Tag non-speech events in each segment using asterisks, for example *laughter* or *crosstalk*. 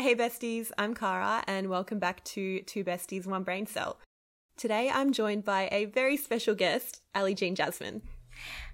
Hey besties, I'm Kara and welcome back to Two Besties, One Brain Cell. Today I'm joined by a very special guest, Ali Jean Jasmine.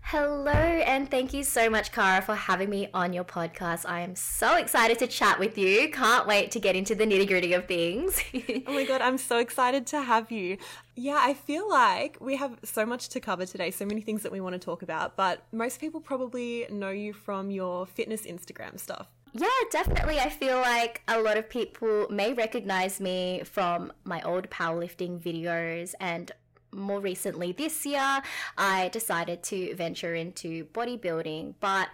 Hello, and thank you so much, Kara, for having me on your podcast. I am so excited to chat with you. Can't wait to get into the nitty gritty of things. *laughs* oh my god, I'm so excited to have you. Yeah, I feel like we have so much to cover today, so many things that we want to talk about, but most people probably know you from your fitness Instagram stuff. Yeah, definitely. I feel like a lot of people may recognize me from my old powerlifting videos and more recently this year, I decided to venture into bodybuilding. But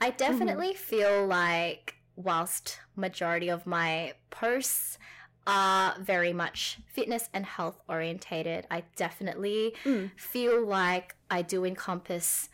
I definitely mm. feel like, whilst majority of my posts are very much fitness and health orientated, I definitely mm. feel like I do encompass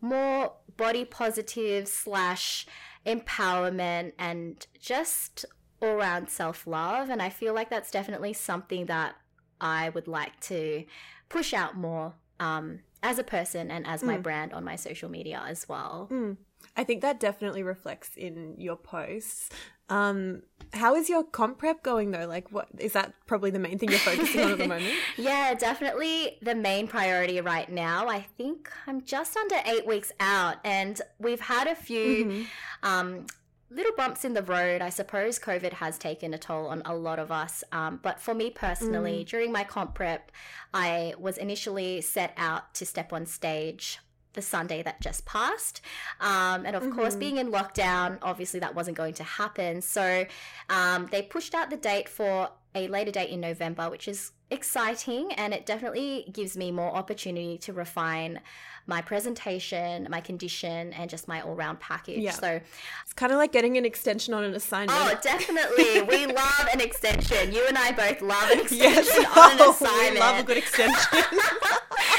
more body positive slash empowerment and just all around self love. And I feel like that's definitely something that I would like to push out more um, as a person and as my mm. brand on my social media as well. Mm. I think that definitely reflects in your posts. Um, how is your comp prep going though? Like, what is that probably the main thing you're focusing on at the *laughs* moment? yeah, definitely the main priority right now. I think I'm just under eight weeks out, and we've had a few mm-hmm. um, little bumps in the road. I suppose COVID has taken a toll on a lot of us. Um, but for me personally, mm. during my comp prep, I was initially set out to step on stage the Sunday that just passed. Um, and of mm-hmm. course, being in lockdown, obviously that wasn't going to happen. So um, they pushed out the date for a later date in November, which is exciting and it definitely gives me more opportunity to refine my presentation, my condition, and just my all round package. Yeah. So it's kind of like getting an extension on an assignment. Oh, definitely. we *laughs* love an extension. You and I both love an extension yes. *laughs* on an assignment. We love a good extension. *laughs*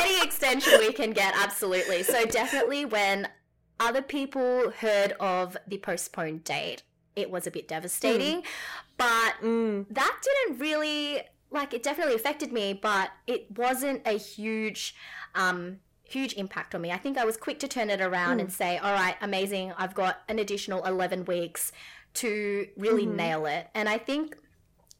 Any extension we can get, absolutely. So definitely when other people heard of the postponed date, it was a bit devastating. Mm. But mm. that didn't really like it definitely affected me, but it wasn't a huge um huge impact on me. I think I was quick to turn it around mm. and say, "All right, amazing. I've got an additional 11 weeks to really mm-hmm. nail it." And I think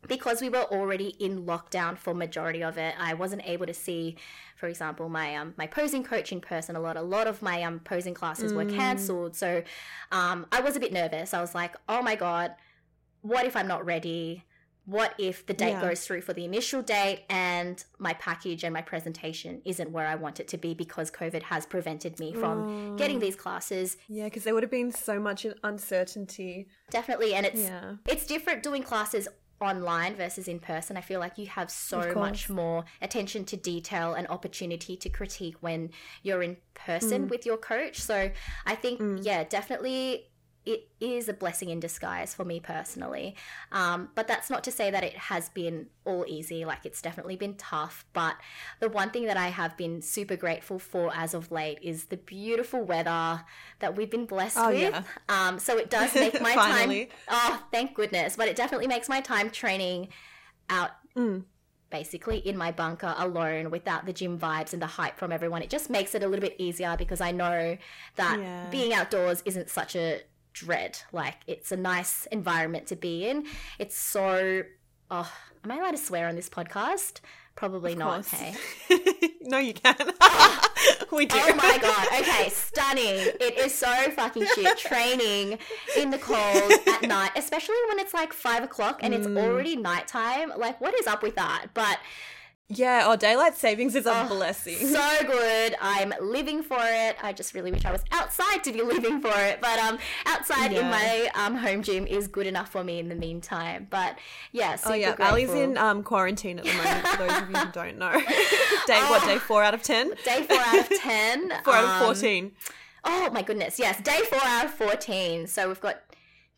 because we were already in lockdown for majority of it, I wasn't able to see, for example, my um, my posing coach in person a lot. A lot of my um, posing classes mm. were cancelled, so um, I was a bit nervous. I was like, "Oh my god, what if I'm not ready?" what if the date yeah. goes through for the initial date and my package and my presentation isn't where I want it to be because COVID has prevented me from oh. getting these classes? Yeah, because there would have been so much uncertainty. Definitely, and it's yeah. it's different doing classes online versus in person. I feel like you have so much more attention to detail and opportunity to critique when you're in person mm. with your coach. So I think, mm. yeah, definitely it is a blessing in disguise for me personally. Um, but that's not to say that it has been all easy. Like it's definitely been tough. But the one thing that I have been super grateful for as of late is the beautiful weather that we've been blessed oh, with. Yeah. Um, so it does make *laughs* my time. Oh, thank goodness! But it definitely makes my time training out. Mm basically in my bunker alone without the gym vibes and the hype from everyone. It just makes it a little bit easier because I know that yeah. being outdoors isn't such a dread. Like it's a nice environment to be in. It's so oh, am I allowed to swear on this podcast? Probably of not. Hey, *laughs* no, you can. *laughs* we do. Oh my god. Okay, stunning. It is so fucking shit. *laughs* Training in the cold at night, especially when it's like five o'clock and mm. it's already nighttime. Like, what is up with that? But yeah, oh, daylight savings is a oh, blessing. So good. I'm living for it. I just really wish I was outside to be living for it. But um, outside yeah. in my um home gym is good enough for me in the meantime. But yeah, oh yeah, grateful. Ali's in um quarantine at the moment. for those of you who don't know, *laughs* day oh, what day four out of ten? Day four out of *laughs* ten. four um, out of fourteen. Oh my goodness, yes, day four out of fourteen. So we've got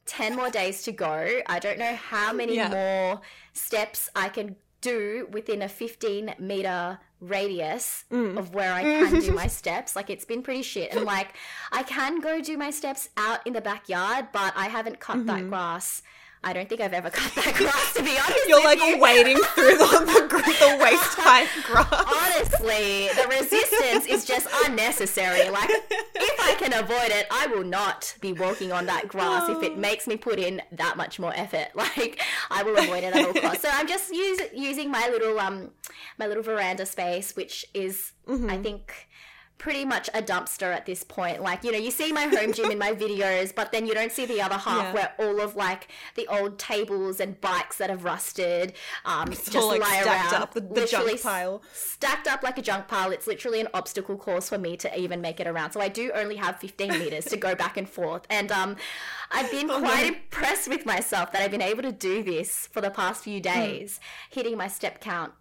10 more days to go. I don't know how many yeah. more steps I can do within a 15 meter radius mm. of where I can do *laughs* my steps. Like it's been pretty shit. And like I can go do my steps out in the backyard, but I haven't cut mm-hmm. that grass I don't think I've ever cut that *laughs* grass, to be honest. You're like you. wading through the, the, the *laughs* waist high grass. Honestly, the resistance is just unnecessary. Like, if I can avoid it, I will not be walking on that grass if it Oh. makes me put in that much more effort. *laughs* Like I will avoid it at all costs. So I'm just use, using my little um my little veranda space, which is Mm-hmm. I think pretty much a dumpster at this point. Like, you know, you see my home gym in my videos, but then you don't see the other half Yeah. where all of like the old tables and bikes that have rusted um, just all, like, lie stacked around. up, the- the junk pile. Stacked up like a junk pile. It's literally an obstacle course for me to even make it around. So I do only have 15 *laughs* meters to go back and forth. And um, I've been Oh, quite no. impressed with myself that I've been able to do this for the past few Hmm. days, hitting my step count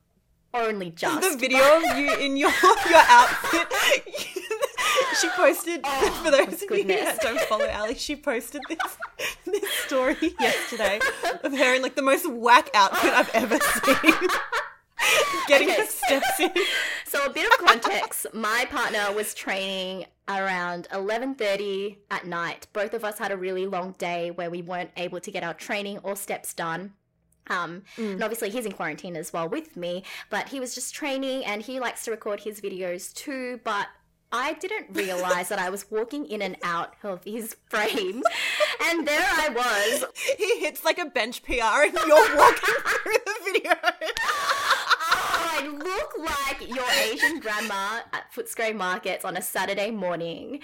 only just. the video of you in your *laughs* your outfit. *laughs* she posted Oh, *laughs* for those of you that don't follow Ali. She posted this this story yesterday of her in like the most whack outfit I've ever seen. Getting Okay. her steps in. So a bit of context, my partner was training around 11:30 at night. Both of us had a really long day where we weren't able to get our training or steps done. Um, and obviously he's in quarantine as well with me, but he was just training and he likes to record his videos too, but I didn't *laughs* realize that I was walking in and out of his *laughs* frame. And there I was He hits like a bench PR and you're walking *laughs* through the video. I look like your Asian grandma at Footscray Markets on a Saturday morning.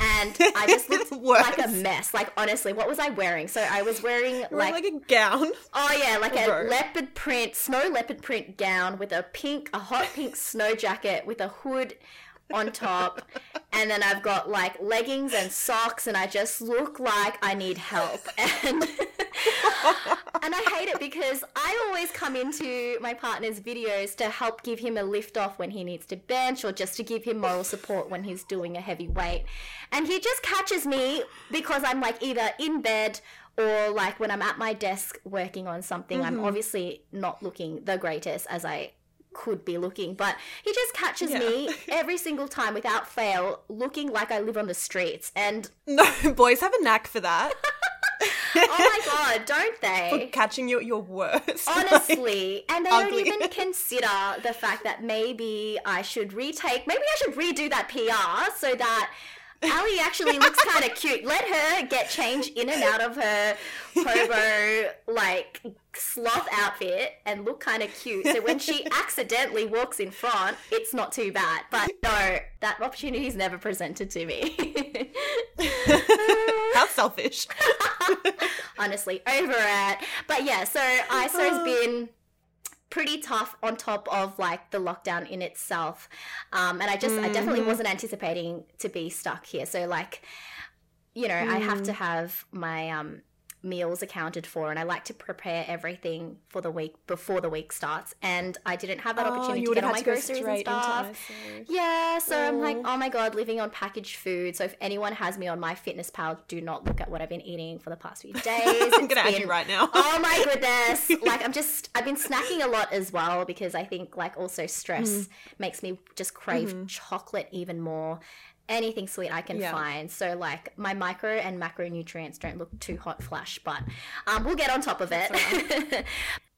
And I just looked *laughs* like a mess. Like, honestly, what was I wearing? So I was wearing like, like a gown. oh yeah, like a Gross. leopard print, snow leopard print gown with a pink, a hot pink snow jacket with a hood on top. And then I've got like leggings and socks, and I just look like I need help. *laughs* And and I hate it because I always come into my partner's videos to help give him a lift off when he needs to bench or just to give him moral support when he's doing a heavy weight. And he just catches me because I'm like either in bed or like when I'm at my desk working on something. I'm mm-hmm. obviously not looking the greatest as I could be looking, but he just catches Yeah. me *laughs* every single time without fail looking like I live on the streets. And *laughs* No, boys have a knack for that. *laughs* oh my god, don't they? For catching you at your worst. Honestly, and they ugly. don't even consider the fact that maybe I should retake, maybe I should redo that PR so that Ali actually looks kind of cute. Let her get change in and out of her hobo like sloth outfit and look kind of cute. So when she accidentally walks in front, it's not too bad. But no, that opportunity is never presented to me. *laughs* How selfish. *laughs* honestly over it. But yeah, so ISO's *laughs* been pretty tough on top of like the lockdown in itself. Um, and I just, I definitely wasn't anticipating to be stuck here. So like, you know, I have to have my um, meals accounted for and I like to prepare everything for the week before the week starts. And I didn't have that opportunity Oh, you to get all my groceries and stuff. Yeah, so I'm like, oh my god, living on packaged food. So if anyone has me on MyFitnessPal, do not look at what I've been eating for the past few *laughs* days. I'm gonna add you right now. oh my goodness. *laughs* Like I'm just I've been snacking a lot as well because I think like also stress Mm. makes me just crave chocolate even more. Anything sweet I can Yeah. find. So like my micro and macronutrients don't look too hot flash, but um, we'll get on top of it. *laughs*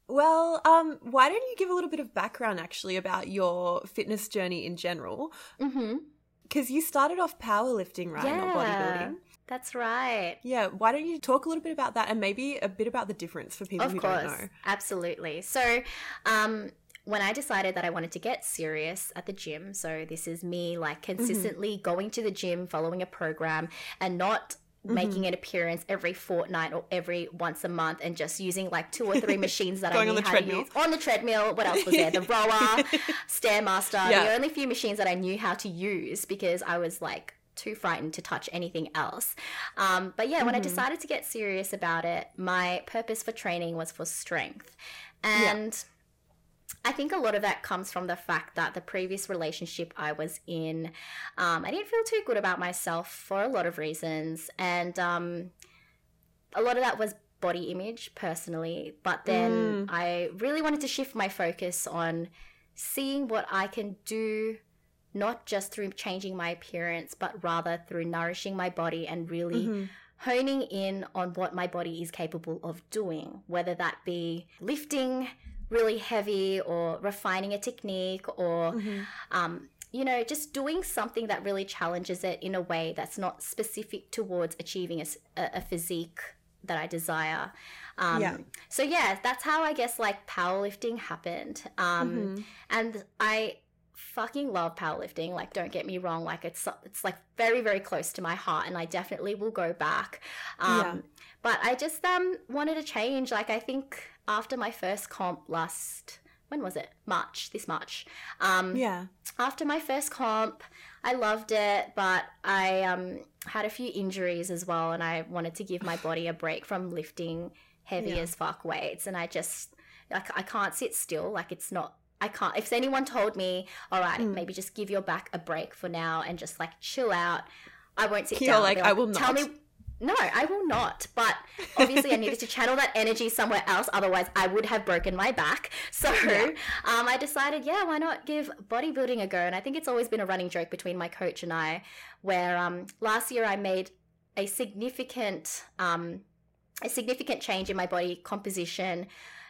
Well, um, why don't you give a little bit of background actually about your fitness journey in general? mm-hmm. Because you started off powerlifting, right? Not Yeah. bodybuilding. That's right. Yeah, why don't you talk a little bit about that and maybe a bit about the difference for people Of who course, don't know? absolutely. So, um, when I decided that I wanted to get serious at the gym, so this is me like Mm-hmm. consistently going to the gym, following a program, and not Mm-hmm. making an appearance every fortnight or every once a month and just using like two or three machines that I knew how treadmill. to use on the treadmill. What else was there? The *laughs* rower, stairmaster. Yeah. The only few machines that I knew how to use because I was like too frightened to touch anything else. Um, but yeah, when I decided to get serious about it, my purpose for training was for strength. And I think a lot of that comes from the fact that the previous relationship I was in, um, I didn't feel too good about myself for a lot of reasons. And um, a lot of that was body image personally. But then I really wanted to shift my focus on seeing what I can do, not just through changing my appearance, but rather through nourishing my body and really honing in on what my body is capable of doing, whether that be lifting really heavy or refining a technique or, um, you know, just doing something that really challenges it in a way that's not specific towards achieving a, a physique that I desire. Um, yeah. So yeah, that's how I guess like powerlifting happened. Um, mm-hmm. And I fucking love powerlifting. Like, don't get me wrong. Like, it's it's like very very close to my heart, and I definitely will go back. Um, yeah. But I just um wanted to change. Like, I think after my first comp last when was it? March, this March. Um, yeah. After my first comp, I loved it, but I um, had a few injuries as well, and I wanted to give my body a break from lifting heavy yeah. as fuck weights, and I just like I can't sit still. Like it's not. I can't. If anyone told me, all right, mm. maybe just give your back a break for now and just like chill out, I won't sit You're down. Like, like, I will not. tell me no, I will not. But obviously, I needed to channel that energy somewhere else. Otherwise, I would have broken my back. So *laughs* yeah. um, I decided, yeah, why not give bodybuilding a go? And I think it's always been a running joke between my coach and I, where um, last year I made a significant um, a significant change in my body composition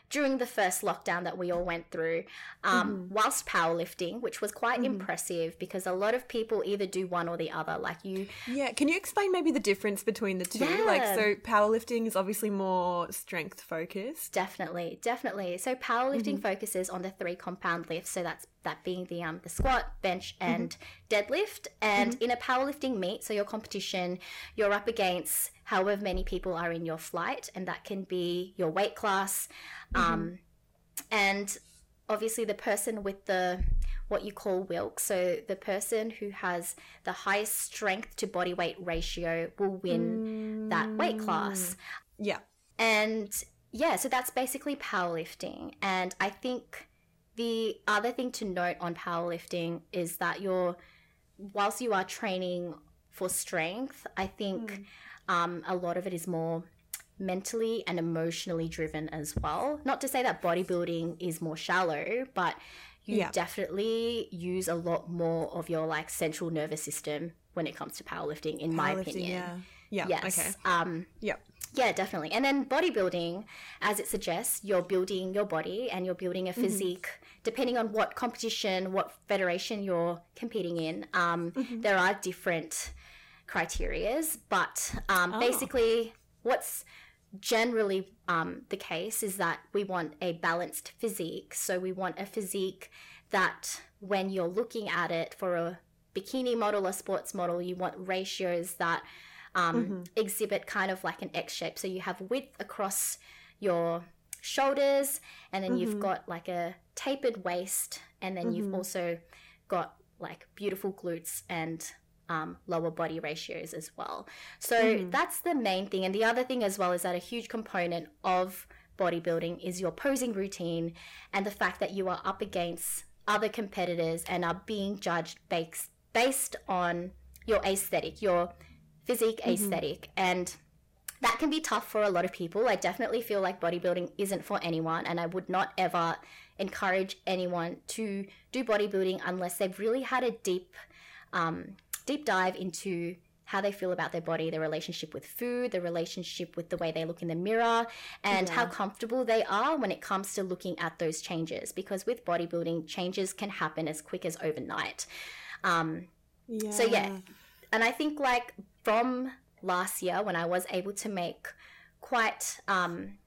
during the first lockdown that we all went through, um, mm-hmm. whilst powerlifting, which was quite mm-hmm. impressive because a lot of people either do one or the other. Like you. Yeah. Can you explain maybe the difference between the two? Yeah. Like, so powerlifting is obviously more strength focused. Definitely. Definitely. So powerlifting mm-hmm. focuses on the three compound lifts. So that's that being the um the squat, bench, mm-hmm. and deadlift. And mm-hmm. in a powerlifting meet, so your competition, you're up against however many people are in your flight, and that can be your weight class. Mm-hmm. Um, and obviously, the person with the what you call Wilks, so the person who has the highest strength to body weight ratio will win mm. that weight class. Mm. Yeah. And yeah, so that's basically powerlifting. And I think the other thing to note on powerlifting is that you're, whilst you are training for strength, I think mm. Um, a lot of it is more mentally and emotionally driven as well. Not to say that bodybuilding is more shallow, but you yeah. definitely use a lot more of your like central nervous system when it comes to powerlifting, in powerlifting, my opinion. Yeah. Yeah. Yes. Okay. Um, yep. Yeah, definitely. And then bodybuilding, as it suggests, you're building your body and you're building a mm-hmm. physique. Mm-hmm. Depending on what competition, what federation you're competing in, um, mm-hmm. there are different criterias, but um, oh. basically, what's generally um, the case is that we want a balanced physique. So we want a physique that, when you're looking at it for a bikini model or sports model, you want ratios that um, mm-hmm. exhibit kind of like an X shape. So you have width across your shoulders, and then mm-hmm. you've got like a tapered waist, and then mm-hmm. you've also got like beautiful glutes and um, lower body ratios as well. So mm. that's the main thing. And the other thing as well is that a huge component of bodybuilding is your posing routine and the fact that you are up against other competitors and are being judged based based on your aesthetic, your physique mm-hmm. aesthetic. And that can be tough for a lot of people. I definitely feel like bodybuilding isn't for anyone, and I would not ever encourage anyone to do bodybuilding unless they've really had a deep um, deep dive into how they feel about their body, their relationship with food, their relationship with the way they look in the mirror, and yeah. how comfortable they are when it comes to looking at those changes. Because with bodybuilding, changes can happen as quick as overnight. Um, yeah. So, yeah. And I think, like, from last year, when I was able to make quite, um,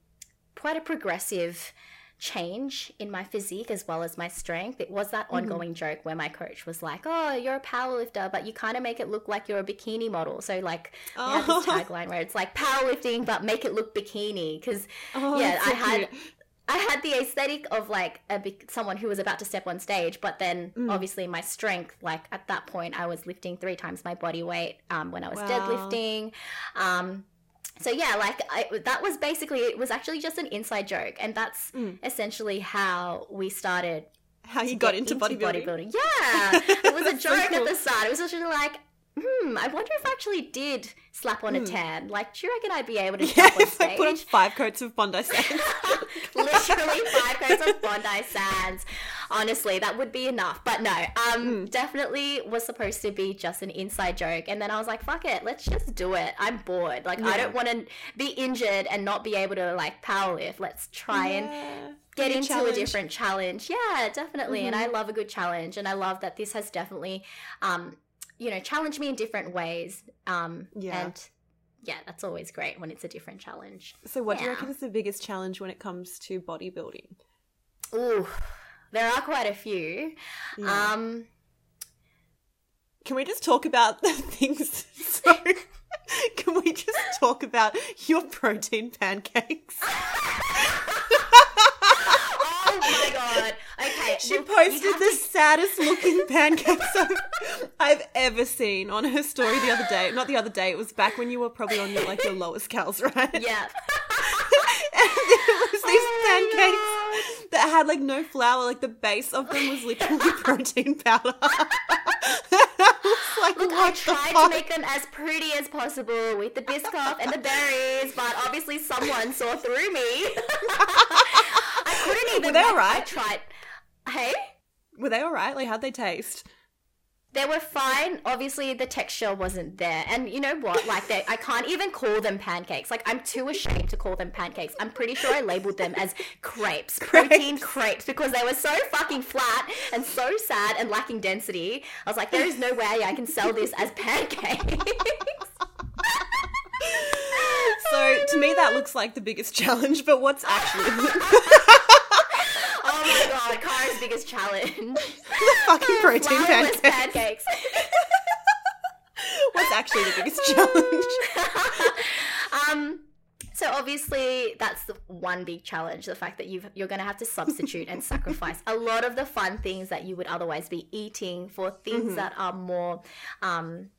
quite a progressive change in my physique as well as my strength. It was that mm-hmm. ongoing joke where my coach was like, "Oh, you're a powerlifter, but you kind of make it look like you're a bikini model." So like, oh. have this tagline where it's like powerlifting, but make it look bikini. Because oh, yeah, so I had. Cute. I had the aesthetic of like a someone who was about to step on stage, but then mm. obviously my strength, like at that point, I was lifting three times my body weight um, when I was wow. deadlifting. Um, so yeah, like I, that was basically it was actually just an inside joke, and that's mm. essentially how we started. How you got into, into bodybuilding. bodybuilding. Yeah, it was a *laughs* joke so cool. at the start. It was actually like, hmm, I wonder if I actually did slap on a hmm. tan. Like, do you reckon I'd be able to *laughs* yeah, on stage? I put on five coats of Bondi *laughs* Sands. Literally five coats of Bondi Sands. Honestly, that would be enough. But no, um, mm. definitely was supposed to be just an inside joke. And then I was like, fuck it, let's just do it. I'm bored. Like, yeah. I don't want to be injured and not be able to like powerlift. Let's try yeah. and get into challenge. a different challenge. Yeah, definitely. Mm-hmm. And I mm-hmm. love a good challenge. And I love that this has definitely, um, you know, challenge me in different ways. Um, yeah. And yeah, that's always great when it's a different challenge. So, what yeah. do you reckon is the biggest challenge when it comes to bodybuilding? Ooh, there are quite a few. Yeah. Um, can we just talk about the *laughs* things? So, can we just talk about your protein pancakes? *laughs* oh my god. Okay. She well, posted the to... *laughs* saddest looking pancakes I've ever seen on her story the other day. Not the other day, it was back when you were probably on your like your lowest calories, *laughs* right? Yeah. *laughs* and it was these oh pancakes that had like no flour, like the base of them was literally protein powder. like, Look, I tried to make them as pretty as possible with the biscuit and the berries, but obviously someone saw through me. I couldn't *laughs* even. Were they alright? I tried. Hey? Were they alright? Like, how'd they taste? They were fine. Obviously, the texture wasn't there. And you know what? Like, they, I can't even call them pancakes. Like, I'm too ashamed to call them pancakes. I'm pretty sure I labeled them as crepes, *laughs* protein crepes, because they were so fucking flat and so sad and lacking density. I was like, there is no way I can sell this as pancakes. *laughs* so, to me, that looks like the biggest challenge, but what's actually. Oh my god, Kara's biggest challenge. the fucking *laughs* protein pancakes. pancakes. *laughs* What's actually the biggest challenge? *laughs* um so obviously that's the one big challenge the fact that you you're going to have to substitute and sacrifice a lot of the fun things that you would otherwise be eating for things mm-hmm. that are more um,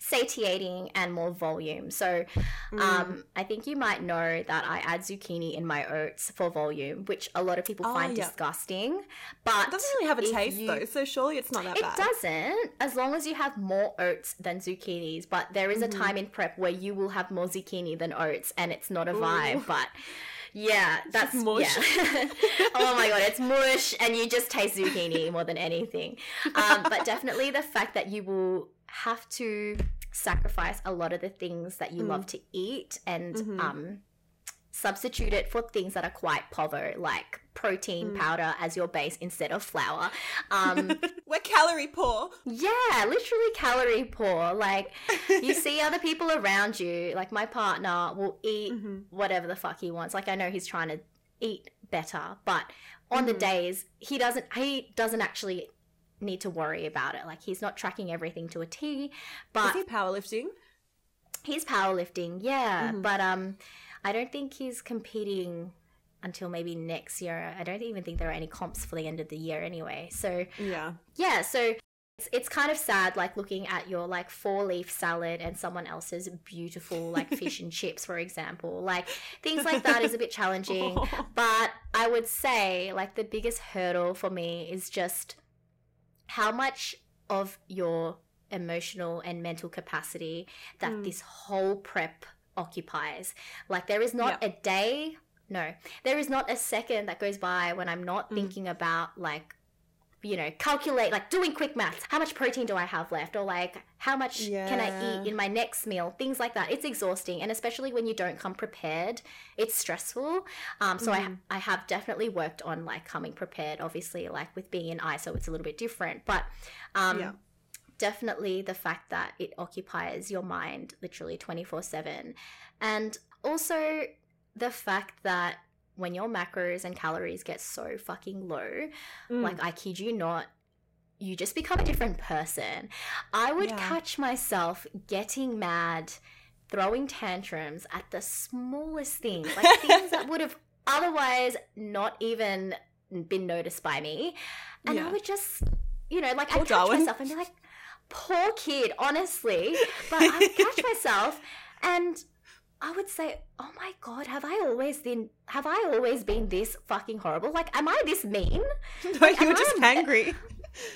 satiating and more volume. So mm. um, I think you might know that I add zucchini in my oats for volume, which a lot of people oh, find disgusting. But it doesn't really have a taste you, though, so surely it's not that it bad. It doesn't, as long as you have more oats than zucchinis. But there is mm-hmm. a time in prep where you will have more zucchini than oats, and it's not a vibe. Ooh. But yeah, *laughs* that's mush. Yeah. *laughs* oh my god, it's mush, and you just taste zucchini more than anything. Um, but definitely the fact that you will have to sacrifice a lot of the things that you mm. love to eat and mm-hmm. um, substitute it for things that are quite povo, like protein mm. powder as your base instead of flour. Um, *laughs* We're calorie poor. Yeah, literally calorie poor. Like you see *laughs* other people around you, like my partner will eat mm-hmm. whatever the fuck he wants. Like I know he's trying to eat better, but on mm. the days he doesn't he doesn't actually need to worry about it. Like he's not tracking everything to a T. But is he powerlifting? He's powerlifting, yeah. Mm-hmm. But um, I don't think he's competing until maybe next year. I don't even think there are any comps for the end of the year anyway. So yeah, yeah. So it's, it's kind of sad, like looking at your like four leaf salad and someone else's beautiful like fish and *laughs* chips, for example. Like things like that is a bit challenging. *laughs* But I would say like the biggest hurdle for me is just how much of your emotional and mental capacity that mm. this whole prep occupies. Like there is not yep. a day, no, there is not a second that goes by when I'm not mm. thinking about like you know, calculate, like doing quick maths. How much protein do I have left? Or like, how much yeah. can I eat in my next meal? Things like that. It's exhausting. And especially when you don't come prepared, it's stressful. Um, so mm. I, mm-hmm. I have definitely worked on like coming prepared, obviously, like with being in ISO, it's a little bit different. But, um, yeah. definitely the fact that it occupies your mind literally 24 7. And also the fact that when your macros and calories get so fucking low, mm. like I kid you not, you just become a different person. I would yeah. catch myself getting mad, throwing tantrums at the smallest things, like things that *laughs* would have otherwise not even been noticed by me. And yeah. I would just, you know, like I'd catch Darwin. myself and be like, poor kid, honestly. *laughs* But I would catch myself and I would say, "Oh my god, have I always been have I always been this fucking horrible? Like am I this mean?" No, *laughs* like, you're just I, angry. *laughs*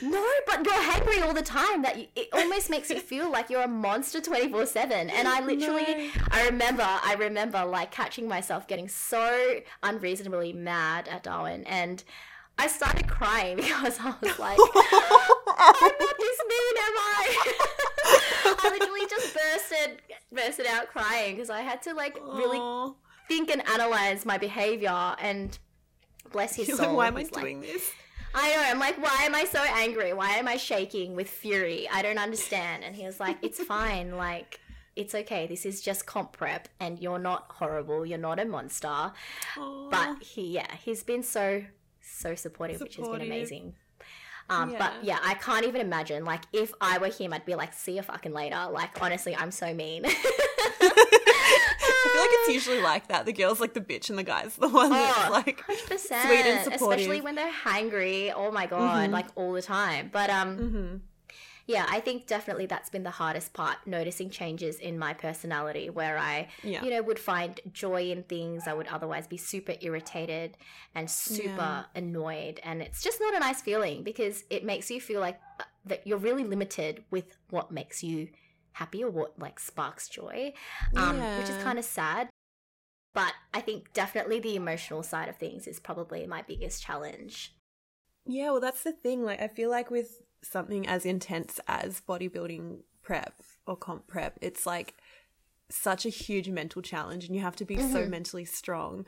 No, but you're angry all the time that you, it almost makes you feel like you're a monster 24/7 and I *laughs* literally no. I remember I remember like catching myself getting so unreasonably mad at Darwin and I started crying because I was like, I'm not this mean, am I? *laughs* I literally just bursted, bursted out crying because I had to like really Aww. think and analyze my behavior and bless his You're soul. Like, why am I doing like, this? I know. I'm like, why am I so angry? Why am I shaking with fury? I don't understand. And he was like, it's *laughs* fine. Like, it's okay. This is just comp prep, and you're not horrible. You're not a monster. Aww. But he, yeah, he's been so so supportive, supportive. which has been amazing. Um, yeah. But yeah, I can't even imagine. Like, if I were him, I'd be like, "See you fucking later." Like, honestly, I'm so mean. *laughs* I feel like it's usually like that. The girl's like the bitch and the guy's the one that's oh, like 100%. sweet and supportive. Especially when they're hangry. Oh my god, mm-hmm. like all the time. But um, mm-hmm yeah, I think definitely that's been the hardest part, noticing changes in my personality where I, yeah. you know, would find joy in things I would otherwise be super irritated and super yeah. annoyed. And it's just not a nice feeling because it makes you feel like uh, that you're really limited with what makes you happy or what like sparks joy, um, yeah. which is kind of sad. But I think definitely the emotional side of things is probably my biggest challenge. Yeah, well, that's the thing. Like, I feel like with something as intense as bodybuilding prep or comp prep, it's like such a huge mental challenge and you have to be mm-hmm. so mentally strong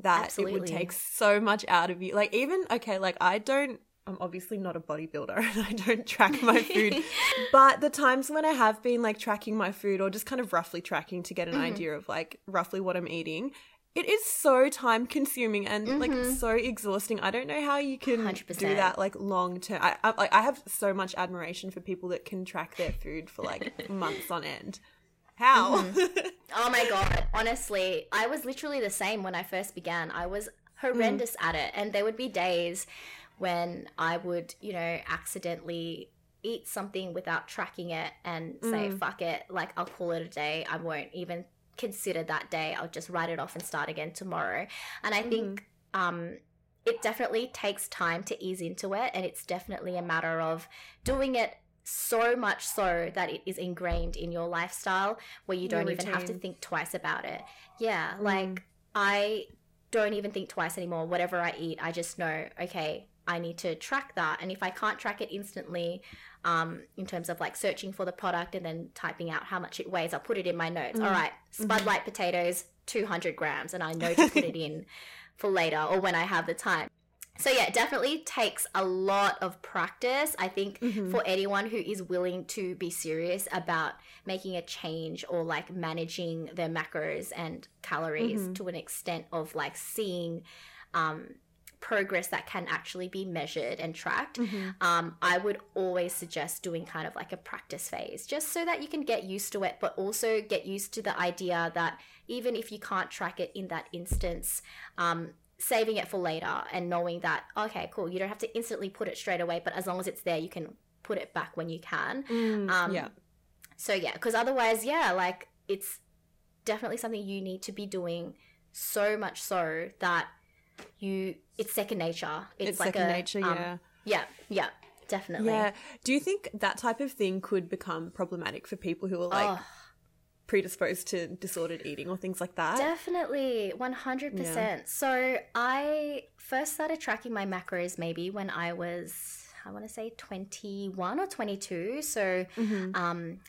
that Absolutely. it would take so much out of you. Like even okay, like I don't I'm obviously not a bodybuilder *laughs* and I don't track my food. *laughs* but the times when I have been like tracking my food or just kind of roughly tracking to get an mm-hmm. idea of like roughly what I'm eating, it is so time consuming and mm-hmm. like so exhausting. I don't know how you can 100%. do that like long term. I, I I have so much admiration for people that can track their food for like *laughs* months on end. How? Mm-hmm. *laughs* oh my god! Honestly, I was literally the same when I first began. I was horrendous mm. at it, and there would be days when I would, you know, accidentally eat something without tracking it and say mm. fuck it like i'll call it a day i won't even consider that day. I'll just write it off and start again tomorrow. And I mm-hmm. think um, it definitely takes time to ease into it. And it's definitely a matter of doing it so much so that it is ingrained in your lifestyle where you don't even have to think twice about it. Yeah, mm. like I don't even think twice anymore. Whatever I eat, I just know, okay, I need to track that. And if I can't track it instantly, um, in terms of like searching for the product and then typing out how much it weighs. I'll put it in my notes. Mm. All right, Spud Lite mm-hmm. potatoes, 200 grams, and I know to put it in *laughs* for later or when I have the time. So yeah, it definitely takes a lot of practice. I think mm-hmm. for anyone who is willing to be serious about making a change or like managing their macros and calories mm-hmm. to an extent of like seeing um, progress that can actually be measured and tracked, mm-hmm. um, I would always suggest doing kind of like a practice phase just so that you can get used to it, but also get used to the idea that even if you can't track it in that instance, um, saving it for later and knowing that, okay, cool, you don't have to instantly put it straight away, but as long as it's there, you can put it back when you can. Mm, um, yeah. So, yeah, because otherwise, yeah, like it's definitely something you need to be doing so much so that you it's second nature. It's, it's like second a, nature, um, yeah. Yeah, yeah, definitely. Yeah. Do you think that type of thing could become problematic for people who are like oh. predisposed to disordered eating or things like that? Definitely, 100%. Yeah. So, I first started tracking my macros maybe when I was I want to say 21 or 22. So, mm-hmm. um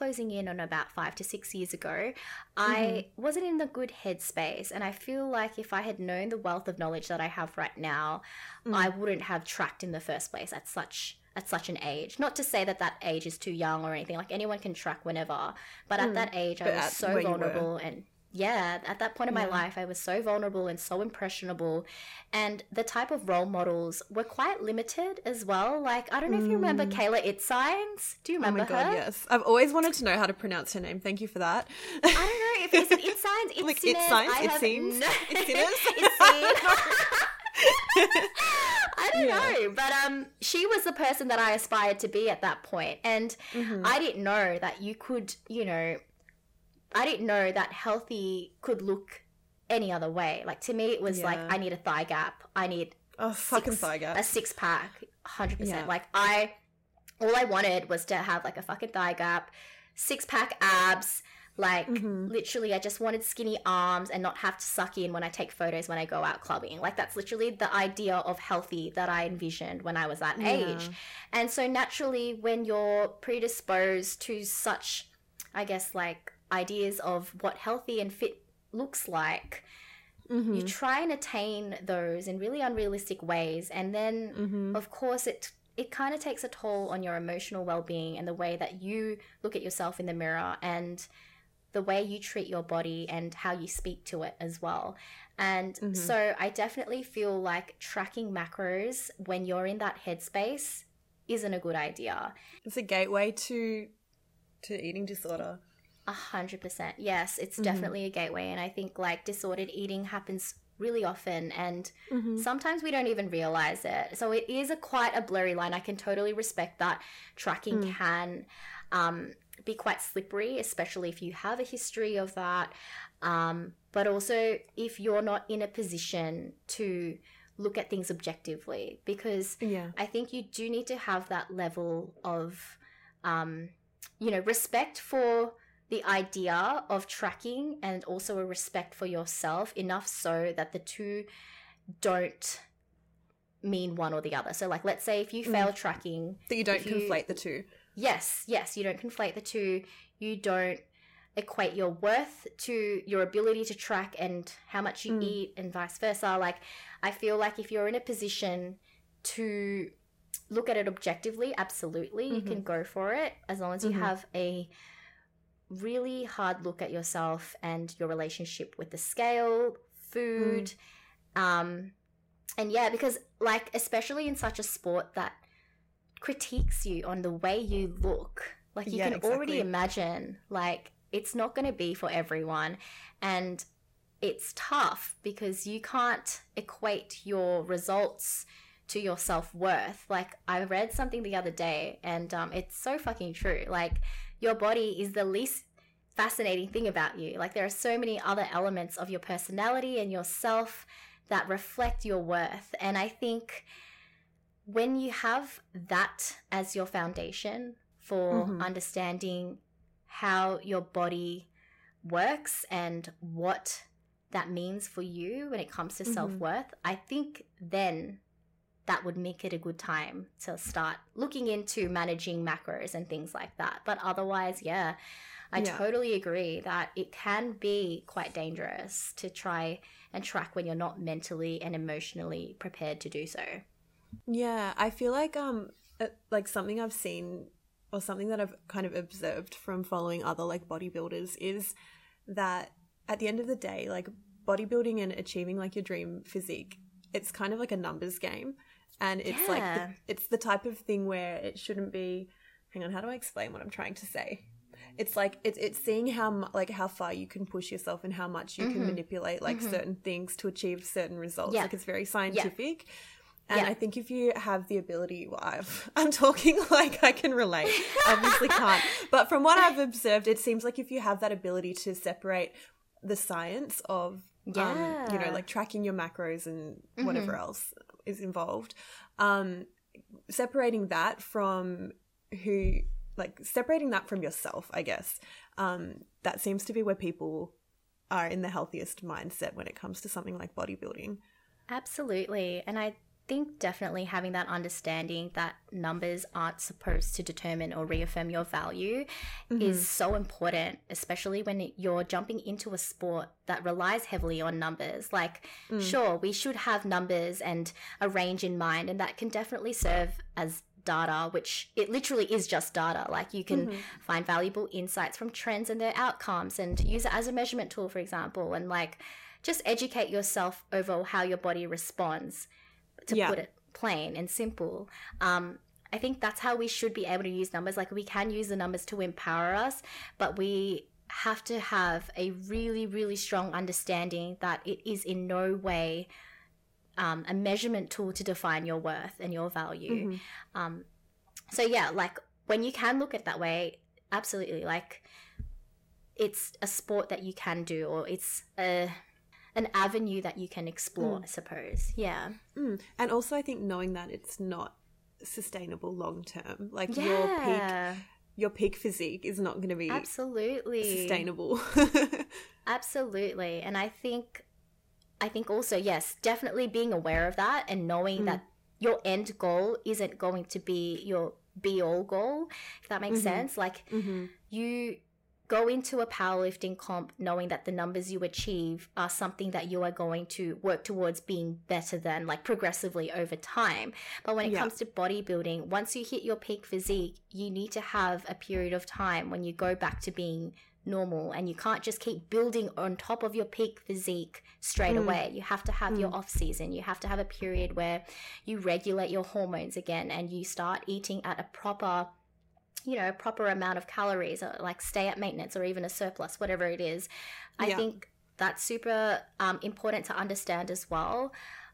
closing in on about five to six years ago, mm-hmm. I wasn't in the good headspace. And I feel like if I had known the wealth of knowledge that I have right now, mm. I wouldn't have tracked in the first place at such at such an age. Not to say that that age is too young or anything. Like anyone can track whenever, but mm. at that age, but I was so vulnerable and yeah, at that point in my life, I was so vulnerable and so impressionable. And the type of role models were quite limited as well. Like, I don't know mm. if you remember mm. Kayla Itsines. Do you remember her? Oh my God, her? yes. I've always wanted to know how to pronounce her name. Thank you for that. I don't know if it's *laughs* Itsines, It's like, Itsines, it seems. *laughs* No, *laughs* I don't yeah. know, but um, she was the person that I aspired to be at that point, and mm-hmm. I didn't know that you could, you know, I didn't know that healthy could look any other way. Like to me, it was yeah. like I need a thigh gap. I need oh fucking thigh gap. A six pack, hundred yeah. percent. Like I, all I wanted was to have like a fucking thigh gap, six pack abs, Like, mm-hmm. literally, I just wanted skinny arms and not have to suck in when I take photos when I go out clubbing. Like, that's literally the idea of healthy that I envisioned when I was that yeah. age. And so, naturally, when you're predisposed to such, I guess, like ideas of what healthy and fit looks like, mm-hmm. you try and attain those in really unrealistic ways. And then, mm-hmm. of course, it it kind of takes a toll on your emotional well-being and the way that you look at yourself in the mirror and the way you treat your body and how you speak to it as well. And mm-hmm. so I definitely feel like tracking macros when you're in that headspace isn't a good idea. It's a gateway to to eating disorder. A hundred percent. Yes, it's mm-hmm. definitely a gateway. And I think like disordered eating happens really often and mm-hmm. sometimes we don't even realize it. So it is a quite a blurry line. I can totally respect that tracking mm. can um, be quite slippery, especially if you have a history of that. Um, but also if you're not in a position to look at things objectively, because yeah. I think you do need to have that level of, um, you know, respect for the idea of tracking and also a respect for yourself enough so that the two don't mean one or the other. So, like, let's say if you fail mm. tracking, that you don't conflate the two. Yes, yes, you don't conflate the two. You don't equate your worth to your ability to track and how much you mm. eat and vice versa. Like, I feel like if you're in a position to look at it objectively, absolutely, mm-hmm. you can mm-hmm. go for it as long as you mm-hmm. have a really hard look at yourself and your relationship with the scale, food, mm. um, and yeah, because like especially in such a sport that critiques you on the way you look. Like you yeah, can exactly. already imagine like it's not going to be for everyone and it's tough because you can't equate your results to your self-worth. Like I read something the other day and um, it's so fucking true. Like your body is the least fascinating thing about you. Like there are so many other elements of your personality and yourself that reflect your worth. And I think when you have that as your foundation for mm-hmm. understanding how your body works and what that means for you when it comes to mm-hmm. self worth, I think then that would make it a good time to start looking into managing macros and things like that. But otherwise, yeah, I yeah. totally agree that it can be quite dangerous to try and track when you're not mentally and emotionally prepared to do so. Yeah, I feel like um uh, like something I've seen or something that I've kind of observed from following other like bodybuilders is that at the end of the day, like bodybuilding and achieving like your dream physique, it's kind of like a numbers game. And it's yeah. like the, it's the type of thing where it shouldn't be hang on, how do I explain what I'm trying to say? It's like it's it's seeing how like how far you can push yourself and how much you mm-hmm. can manipulate like mm-hmm. certain things to achieve certain results. Yeah. Like it's very scientific. Yeah and yeah. I think if you have the ability, well, i am *laughs* talking *laughs* like I can relate, *laughs* obviously can't. But from what I've observed, it seems like if you have that ability to separate the science of, yeah. um, you know, like tracking your macros and mm-hmm. whatever else is involved, um, separating that from who, like separating that from yourself, I guess, um, that seems to be where people are in the healthiest mindset when it comes to something like bodybuilding. Absolutely. And I think definitely having that understanding that numbers aren't supposed to determine or reaffirm your value mm-hmm. is so important, especially when you're jumping into a sport that relies heavily on numbers. Like, mm. sure, we should have numbers and a range in mind, and that can definitely serve as data, which it literally is just data. Like you can mm-hmm. find valuable insights from trends and their outcomes and use it as a measurement tool, for example, and like just educate yourself over how your body responds to yeah. put it plain and simple. Um, I think that's how we should be able to use numbers. Like we can use the numbers to empower us, but we have to have a really, really strong understanding that it is in no way um, a measurement tool to define your worth and your value. Mm-hmm. Um, so yeah, like when you can look at that way, absolutely. Like it's a sport that you can do, or it's a an avenue that you can explore, mm. I suppose. Yeah. Mm. And also, I think knowing that it's not sustainable long term, like yeah. your peak, your peak physique is not going to be absolutely sustainable. *laughs* absolutely. And I think I think also yes, definitely being aware of that and knowing mm. that your end goal isn't going to be your be all goal, if that makes mm-hmm. sense. Like mm-hmm. you go into a powerlifting comp knowing that the numbers you achieve are something that you are going to work towards being better than, like progressively over time. But when it yeah. comes to bodybuilding, once you hit your peak physique, you need to have a period of time when you go back to being normal and you can't just keep building on top of your peak physique straight mm. away you have to have mm. your off season you have to have a period where you regulate your hormones again and you start eating at a proper you know, proper amount of calories, or like stay at maintenance or even a surplus, whatever it is. I yeah. think that's super um, important to understand as well.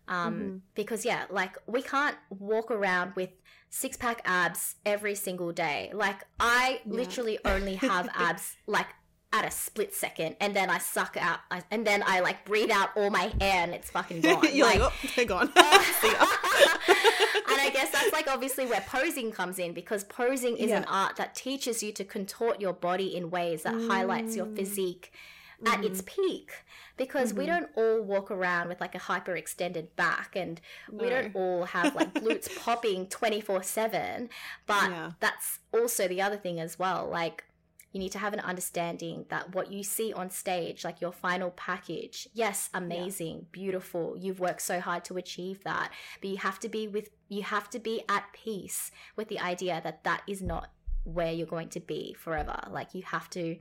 Um, mm-hmm. Because, yeah, like we can't walk around with six pack abs every single day. Like, I yeah. literally only have *laughs* abs like at a split second and then I suck out I, and then I like breathe out all my hair and it's fucking gone. *laughs* You're like, like oh, they're gone. *laughs* *laughs* and I guess that's like obviously where posing comes in because posing is yeah. an art that teaches you to contort your body in ways that mm. highlights your physique mm. at its mm-hmm. peak because mm-hmm. we don't all walk around with like a hyper extended back and no. we don't all have like glutes popping 24 7 but yeah. that's also the other thing as well like you need to have an understanding that what you see on stage, like your final package, yes, amazing, yeah. beautiful. You've worked so hard to achieve that, but you have to be with, you have to be at peace with the idea that that is not where you're going to be forever. Like you have to,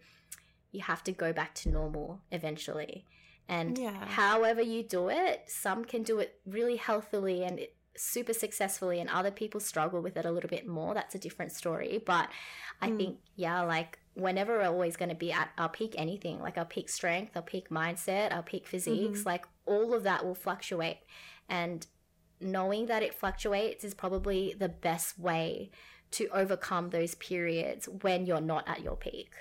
you have to go back to normal eventually. And yeah. however you do it, some can do it really healthily and super successfully, and other people struggle with it a little bit more. That's a different story. But I mm. think, yeah, like whenever we're always going to be at our peak anything, like our peak strength, our peak mindset, our peak physiques, mm-hmm. like all of that will fluctuate. And knowing that it fluctuates is probably the best way to overcome those periods when you're not at your peak.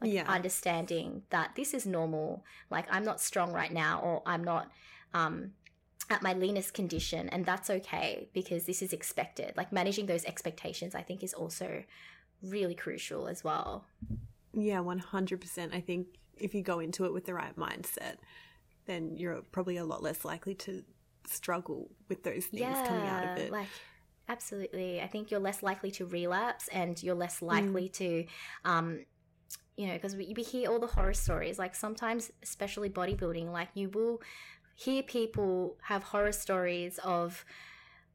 Like yeah. understanding that this is normal. Like I'm not strong right now, or I'm not um, at my leanest condition, and that's okay because this is expected. Like managing those expectations, I think, is also really crucial as well. Yeah, 100%. I think if you go into it with the right mindset, then you're probably a lot less likely to struggle with those things yeah, coming out of it. Like absolutely. I think you're less likely to relapse and you're less mm. likely mm. to um you know, because we, we hear all the horror stories. Like sometimes, especially bodybuilding, like you will hear people have horror stories of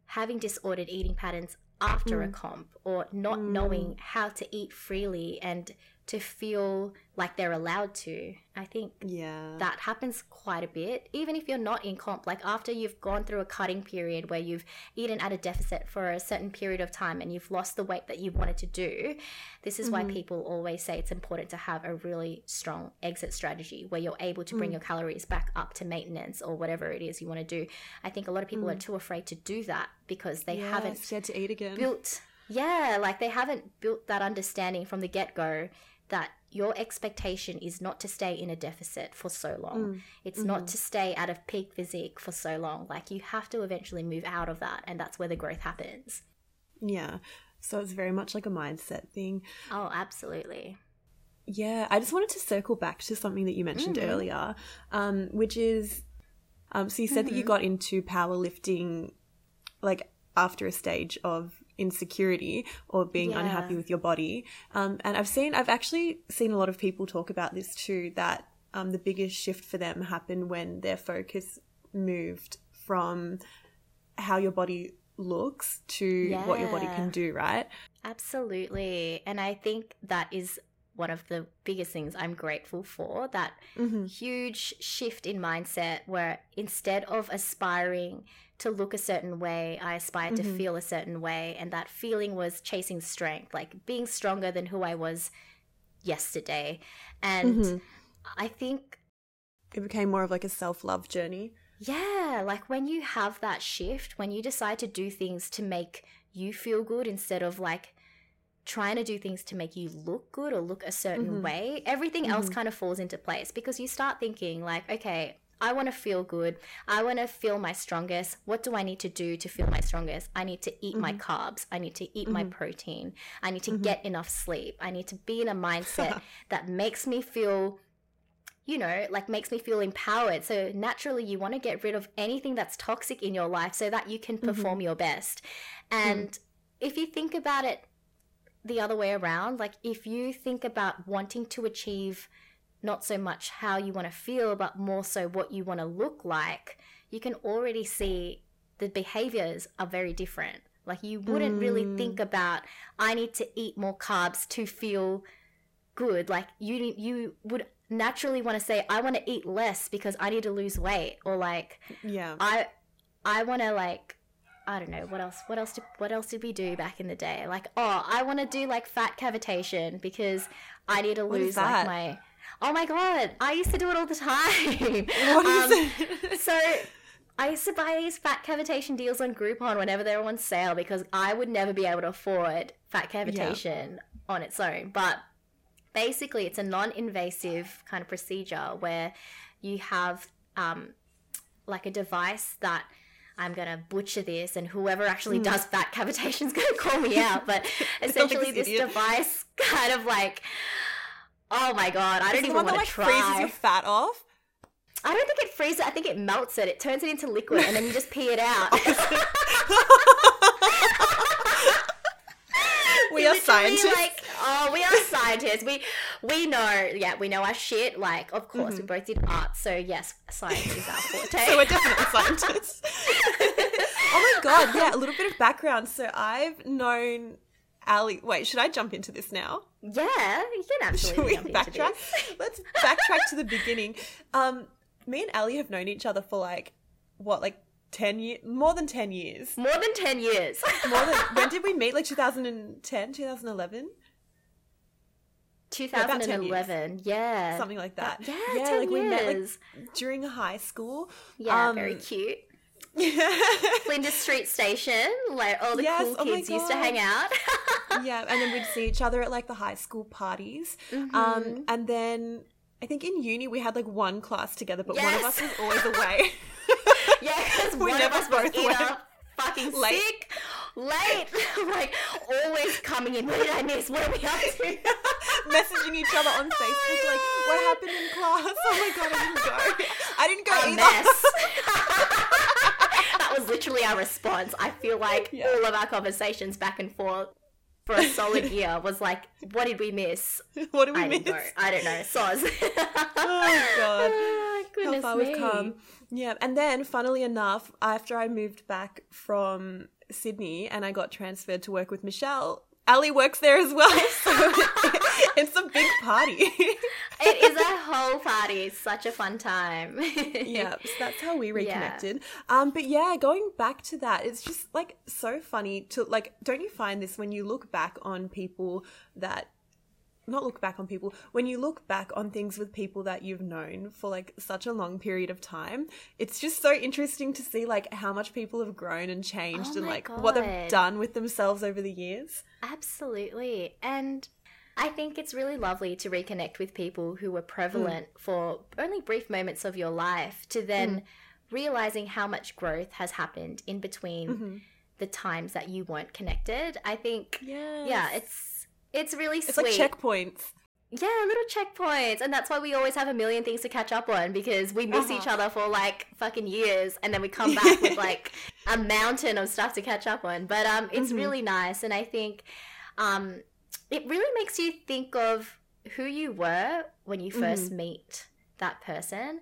having disordered eating patterns after mm. a comp or not mm. knowing how to eat freely and to feel like they're allowed to. I think yeah. that happens quite a bit. Even if you're not in comp, like after you've gone through a cutting period where you've eaten at a deficit for a certain period of time and you've lost the weight that you wanted to do, this is mm-hmm. why people always say it's important to have a really strong exit strategy where you're able to bring mm. your calories back up to maintenance or whatever it is you want to do. I think a lot of people mm. are too afraid to do that because they haven't to eat again. built yeah, like they haven't built that understanding from the get go that your expectation is not to stay in a deficit for so long. Mm. It's mm-hmm. not to stay at a peak physique for so long. Like you have to eventually move out of that, and that's where the growth happens. Yeah. So it's very much like a mindset thing. Oh, absolutely. Yeah, I just wanted to circle back to something that you mentioned mm-hmm. earlier, um, which is um, so you said mm-hmm. that you mm-hmm. got into powerlifting like after a stage of insecurity or being yeah. unhappy with your body. Um, and I've seen, I've actually seen a lot of people talk about this too, that um, the biggest shift for them happened when their focus moved from how your body looks to yeah. what your body can do, right? Absolutely. And I think that is one of the biggest things I'm grateful for that mm-hmm. huge shift in mindset where instead of aspiring to look a certain way, I aspired mm-hmm. to feel a certain way. And that feeling was chasing strength, like being stronger than who I was yesterday. And mm-hmm. I think it became more of like a self love journey. Yeah, like when you have that shift, when you decide to do things to make you feel good instead of like trying to do things to make you look good or look a certain mm-hmm. way, everything else mm-hmm. kind of falls into place because you start thinking, like, okay, I want to feel good. I want to feel my strongest. What do I need to do to feel my strongest? I need to eat mm-hmm. my carbs. I need to eat mm-hmm. my protein. I need to mm-hmm. get enough sleep. I need to be in a mindset *laughs* that makes me feel you know, like makes me feel empowered. So naturally, you want to get rid of anything that's toxic in your life so that you can perform mm-hmm. your best. And mm. if you think about it the other way around, like if you think about wanting to achieve not so much how you want to feel, but more so what you want to look like, you can already see the behaviors are very different. Like you wouldn't mm. really think about I need to eat more carbs to feel good. Like you you would naturally want to say I want to eat less because I need to lose weight or like yeah. I I want to like I don't know what else. What else? Did, what else did we do back in the day? Like, oh, I want to do like fat cavitation because I need to lose like my Oh my god, I used to do it all the time. *laughs* What is um, it? *laughs* so I used to buy these fat cavitation deals on Groupon whenever they were on sale because I would never be able to afford fat cavitation yeah. on its own. But basically, it's a non-invasive kind of procedure where you have um, like a device that I'm gonna butcher this, and whoever actually mm. does fat cavitation is gonna call me out. But *laughs* essentially, this device kind of like Oh my god, I don't even want to like try. Freezes your fat off. I don't think it freezes it. I think it melts it. It turns it into liquid, and then you just pee it out. *laughs* *laughs* we are scientists. Like, oh, we are scientists. We we know. Yeah, we know our shit. Like, of course, mm-hmm. we both did art, so yes, science is our forte. *laughs* so we're definitely scientists. oh my god! Yeah, a little bit of background. So I've known Ali. Wait, should I jump into this now? Yeah, you can absolutely Should we backtrack? *laughs* Let's backtrack to the *laughs* beginning. Um, me and Ali have known each other for like what, like ten years, more than ten years. More than ten years. *laughs* more than when did we meet? Like 2010, 2011? 2011 yeah something like that, yeah, yeah like years. we met like during high school yeah um, very cute Flinders Street Station, like all the yes, cool oh kids oh used to hang out. *laughs* yeah, and then we'd see each other at like the high school parties. Mm-hmm. Um, and then I think in uni we had like one class together, but yes. one of us was always away. *laughs* yeah, because *laughs* we never was both either fucking late. sick, late, like always coming in. What did I miss? What are we up to? Messaging each other on Facebook, like, what happened in class? Oh my god, I didn't go. I didn't go a either. Mess that was literally our response. I feel like yeah. all of our conversations back and forth for a solid *laughs* year was like, what did we miss? *laughs* What did we I miss? Know. I don't know. Soz. *laughs* oh god. Oh, How far me. we've come. Yeah, and then funnily enough, after I moved back from Sydney and I got transferred to work with Michelle, Ali works there as well. *laughs* So *laughs* it's a big party. *laughs* it is a whole party. It's such a fun time. yeah, so that's how we reconnected. Yeah. Um, but yeah, going back to that, it's just like so funny to like. Don't you find this when you look back on people that not look back on people when you look back on things with people that you've known for like such a long period of time it's just so interesting to see like how much people have grown and changed oh and like God. what they've done with themselves over the years absolutely and I think it's really lovely to reconnect with people who were prevalent mm. for only brief moments of your life to then mm. realizing how much growth has happened in between mm-hmm. the times that you weren't connected. I think, yes. yeah, it's it's really it's sweet. It's like checkpoints. Yeah, little checkpoints. And that's why we always have a million things to catch up on because we miss uh-huh. each other for like fucking years and then we come back with *laughs* like a mountain of stuff to catch up on. But um it's mm-hmm. really nice and I think um it really makes you think of who you were when you 1st mm-hmm. meet that person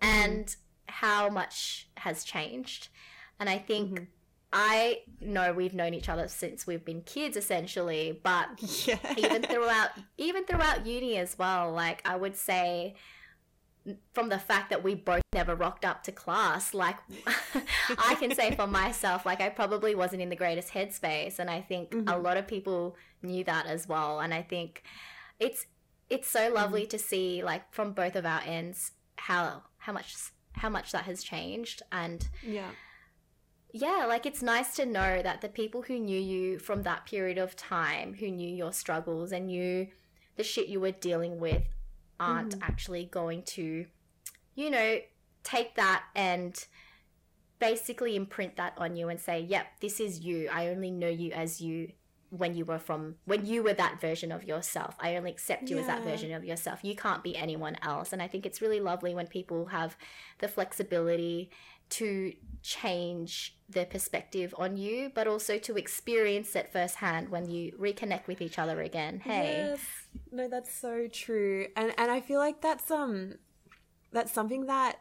mm-hmm. and how much has changed. And I think mm-hmm. I know we've known each other since we've been kids essentially, but *laughs* yeah. even throughout even throughout uni as well, like I would say from the fact that we both never rocked up to class, like *laughs* I can say for myself, like I probably wasn't in the greatest headspace and I think mm-hmm. a lot of people knew that as well and I think it's it's so lovely mm-hmm. to see like from both of our ends how how much how much that has changed and yeah yeah, like it's nice to know that the people who knew you from that period of time, who knew your struggles and knew the shit you were dealing with, aren't mm. actually going to, you know, take that and basically imprint that on you and say, yep, this is you. I only know you as you when you were from when you were that version of yourself. I only accept you yeah. as that version of yourself. You can't be anyone else. And I think it's really lovely when people have the flexibility to change their perspective on you, but also to experience it firsthand when you reconnect with each other again. Hey. Yes. No, that's so true. And and I feel like that's um that's something that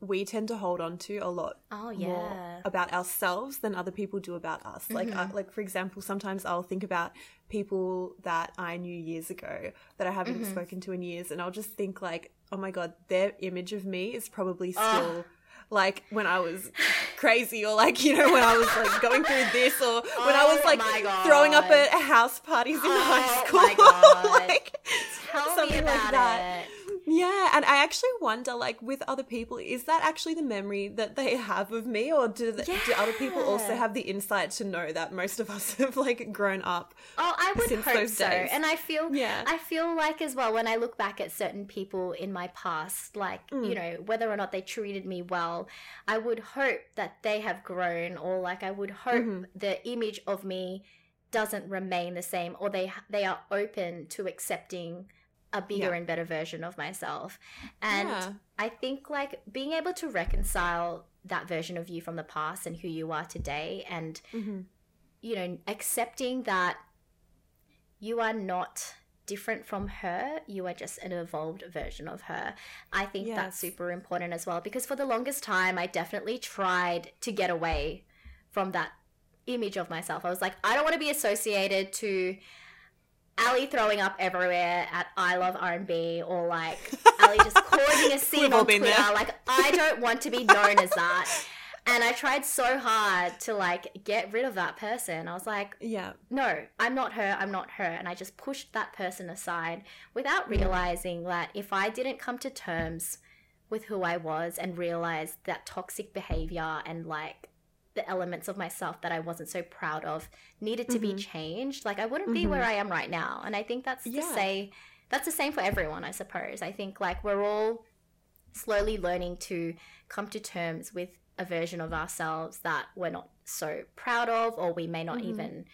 we tend to hold on to a lot oh, yeah. more about ourselves than other people do about us. Mm-hmm. Like, uh, like for example, sometimes I'll think about people that I knew years ago that I haven't mm-hmm. spoken to in years, and I'll just think like, oh my god, their image of me is probably oh. still. Oh. Like when I was crazy, or like you know when I was like going through this, or oh when I was oh like throwing up at house parties in oh high school, *laughs* like Tell something like that. It. Yeah, and I actually wonder, like, with other people, is that actually the memory that they have of me, or do the, yeah. do other people also have the insight to know that most of us *laughs* have like grown up? Oh, I would hope so. Days? And I feel, yeah, I feel like as well when I look back at certain people in my past, like mm. you know, whether or not they treated me well, I would hope that they have grown, or like I would hope mm-hmm. the image of me doesn't remain the same, or they they are open to accepting a bigger yeah. and better version of myself. And yeah. I think like being able to reconcile that version of you from the past and who you are today and mm-hmm. you know accepting that you are not different from her you are just an evolved version of her i think yes. that's super important as well because for the longest time i definitely tried to get away from that image of myself i was like i don't want to be associated to Ali throwing up everywhere at I love R and B, or like *laughs* Ali just causing a scene on Twitter. Like I don't want to be known as that. And I tried so hard to like get rid of that person. I was like, yeah, no, I'm not her. I'm not her. And I just pushed that person aside without realizing that if I didn't come to terms with who I was and realize that toxic behavior and like the elements of myself that I wasn't so proud of needed to mm-hmm. be changed, like I wouldn't mm-hmm. be where mm-hmm. I am right now. And I think that's yeah. to say that's the same for everyone, I suppose. I think like we're all slowly learning to come to terms with a version of ourselves that we're not so proud of, or we may not mm-hmm. even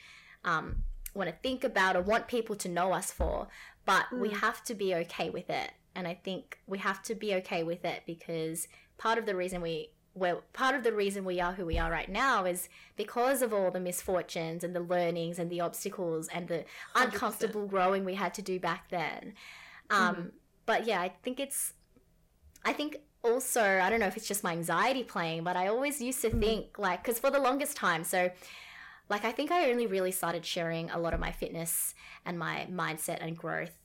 um, want to think about or want people to know us for. But mm. we have to be okay with it. And I think we have to be okay with it because part of the reason we well, part of the reason we are who we are right now is because of all the misfortunes and the learnings and the obstacles and the 100%. uncomfortable growing we had to do back then. Um, mm-hmm. But yeah, I think it's, I think also, I don't know if it's just my anxiety playing, but I always used to mm-hmm. think like, because for the longest time, so like I think I only really started sharing a lot of my fitness and my mindset and growth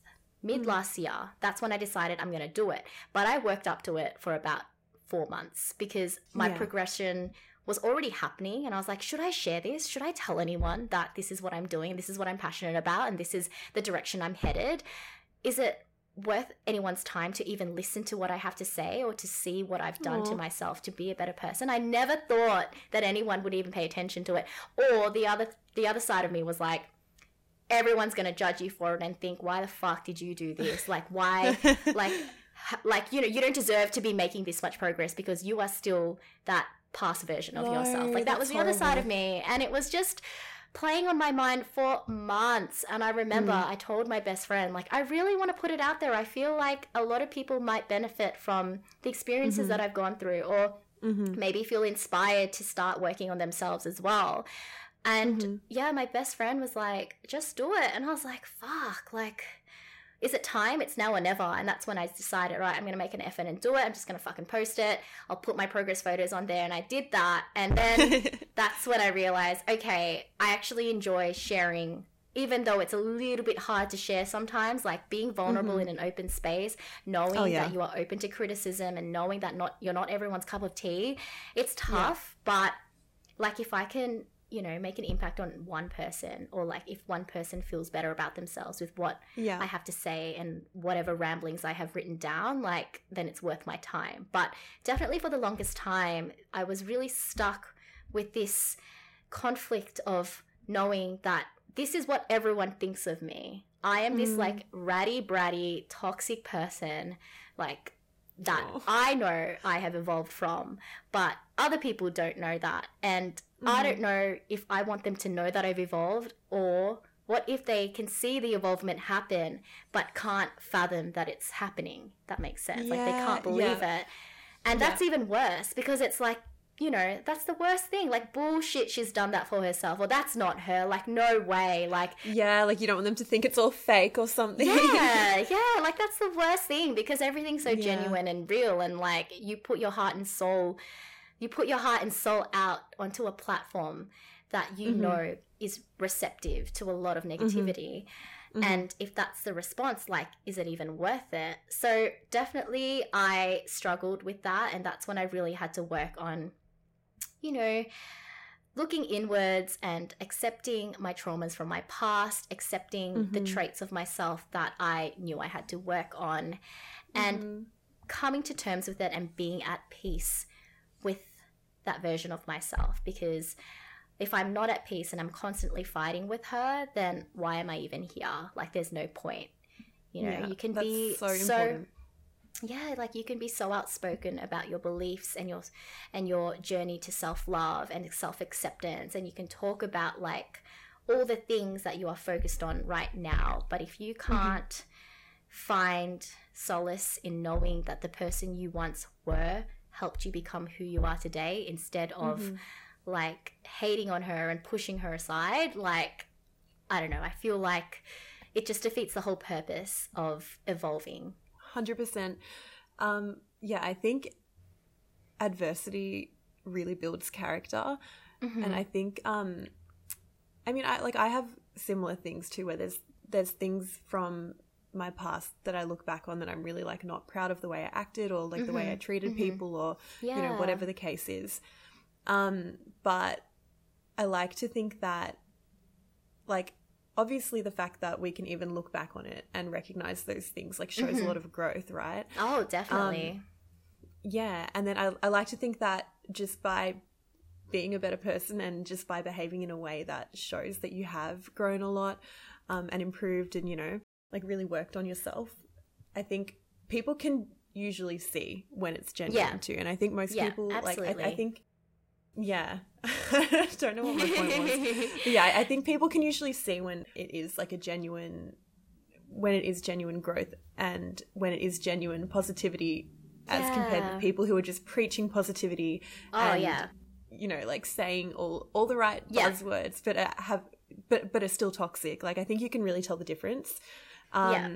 mid mm-hmm. last year. That's when I decided I'm going to do it. But I worked up to it for about four months because my yeah. progression was already happening and I was like, should I share this? Should I tell anyone that this is what I'm doing, this is what I'm passionate about, and this is the direction I'm headed? Is it worth anyone's time to even listen to what I have to say or to see what I've done Aww. to myself to be a better person? I never thought that anyone would even pay attention to it. Or the other the other side of me was like, everyone's going to judge you for it and think, why the fuck did you do this? Like, why? *laughs* like, like you know you don't deserve to be making this much progress because you are still that past version of no, yourself like that was the horrible. other side of me and it was just playing on my mind for months and i remember mm. i told my best friend like i really want to put it out there i feel like a lot of people might benefit from the experiences mm-hmm. that i've gone through or mm-hmm. maybe feel inspired to start working on themselves as well and mm-hmm. yeah my best friend was like just do it and i was like fuck like is it time? It's now or never. And that's when I decided, right, I'm going to make an effort and do it. I'm just going to fucking post it. I'll put my progress photos on there. And I did that. And then *laughs* that's when I realized, okay, I actually enjoy sharing even though it's a little bit hard to share sometimes, like being vulnerable mm-hmm. in an open space, knowing oh, yeah. that you are open to criticism and knowing that not you're not everyone's cup of tea, it's tough. Yeah. But like if I can you know make an impact on one person or like if one person feels better about themselves with what yeah. i have to say and whatever ramblings i have written down like then it's worth my time but definitely for the longest time i was really stuck with this conflict of knowing that this is what everyone thinks of me i am mm. this like ratty bratty toxic person like that oh. I know I have evolved from, but other people don't know that. And mm-hmm. I don't know if I want them to know that I've evolved or what if they can see the evolvement happen but can't fathom that it's happening? That makes sense. Yeah, like they can't believe yeah. it. And yeah. that's even worse because it's like you know, that's the worst thing. Like, bullshit, she's done that for herself. Or that's not her. Like, no way. Like, yeah, like you don't want them to think it's all fake or something. Yeah, *laughs* yeah. Like, that's the worst thing because everything's so genuine and real. And like, you put your heart and soul, you put your heart and soul out onto a platform that you mm-hmm. know is receptive to a lot of mm-hmm. negativity. Mm-hmm. And if that's the response, like, is it even worth it? So, definitely, I struggled with that. And that's when I really had to work on you know, looking inwards and accepting my traumas from my past, accepting mm-hmm. the traits of myself that I knew I had to work on, and mm-hmm. coming to terms with it and being at peace with that version of myself. Because if I'm not at peace and I'm constantly fighting with her, then why am I even here? Like, there's no point. You know, yeah, you can be so, so yeah like you can be so outspoken about your beliefs and your and your journey to self-love and self-acceptance and you can talk about like all the things that you are focused on right now but if you mm-hmm. can't mm-hmm. find solace in knowing that the person you once were helped you become who you are today instead of mm-hmm. like hating on her and pushing her aside like i don't know i feel like it just defeats the whole purpose of evolving 100%. Um, yeah, I think adversity really builds character. Mm-hmm. And I think, um, I mean, I like I have similar things too, where there's there's things from my past that I look back on that I'm really like not proud of the way I acted or like mm-hmm. the way I mm-hmm. treated mm-hmm. people or yeah. you know whatever the case is. Um, but I like to think that like obviously the fact that we can even look back on it and recognize those things like shows mm-hmm. a lot of growth right oh definitely um, yeah and then I, I like to think that just by being a better person and just by behaving in a way that shows that you have grown a lot um, and improved and you know like really worked on yourself i think people can usually see when it's genuine yeah. too and i think most yeah, people absolutely. like I, I think yeah I *laughs* don't know what my point was. *laughs* But yeah, I think people can usually see when it is like a genuine, when it is genuine growth and when it is genuine positivity as yeah. compared to people who are just preaching positivity. Oh and, yeah. You know, like saying all all the right buzzwords, but uh, have but but are still toxic. Like I think you can really tell the difference. Um, yeah.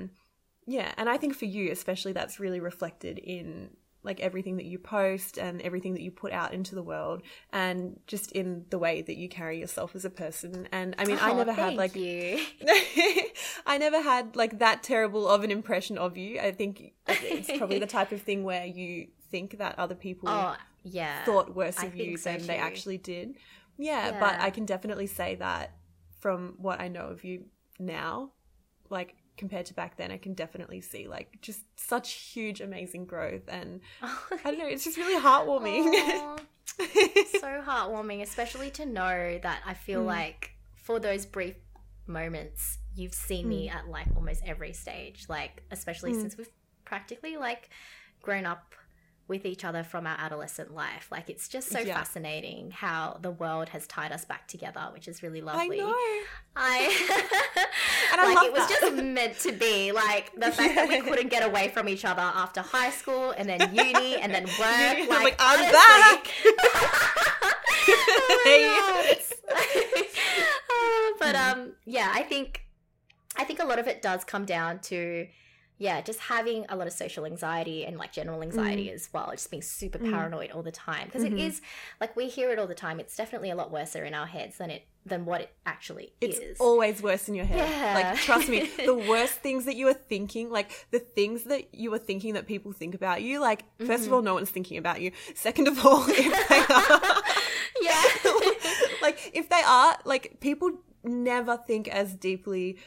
Yeah, and I think for you especially, that's really reflected in like everything that you post and everything that you put out into the world and just in the way that you carry yourself as a person. And i mean oh, i never had like you. *laughs* I never had like that terrible of an impression of you. I think it's probably the type of thing where you think that other people *laughs* oh, yeah. thought worse of you so than too. they actually did. Yeah, yeah. But i can definitely say that from what i know of you now like compared to back then, I can definitely see like just such huge, amazing growth. And I don't know, it's just really heartwarming. *laughs* *laughs* so heartwarming, especially to know that I feel mm. like for those brief moments, you've seen mm. me at like almost every stage, like, especially mm. since we've practically like grown up with each other from our adolescent life. Like it's just so yeah. fascinating how the world has tied us back together, which is really lovely. I know. I *laughs* and I like love it was that. just meant to be. Like the *laughs* fact yeah. that we couldn't get away from each other after high school and then *laughs* uni and then work. like, like I'm honestly, back. oh but um yeah, I think I think a lot of it does come down to yeah, just having a lot of social anxiety and like general anxiety mm. as well, just being super mm. paranoid mm. all the time. Because mm-hmm. like we hear it all the time. It's definitely a lot worse in our heads than it than what it actually it's is. It's always worse in your head. Yeah. Like trust me, *laughs* the worst things that you are thinking, like the things that you are thinking that people think about you, like 1st mm-hmm. of all, no one's thinking about you. Second of all, *laughs* if they are *laughs* Yeah. like if they are, like people never think as deeply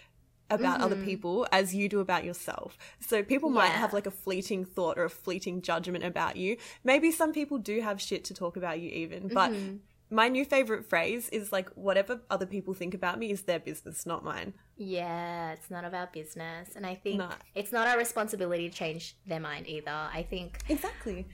about mm-hmm. other people as you do about yourself. So people yeah. might have like a fleeting thought or a fleeting judgment about you. Maybe some people do have shit to talk about you even, but mm-hmm. my new favorite phrase is like whatever other people think about me is their business, not mine. Yeah, it's none of our business. And I think no. it's not our responsibility to change their mind either. I think Exactly.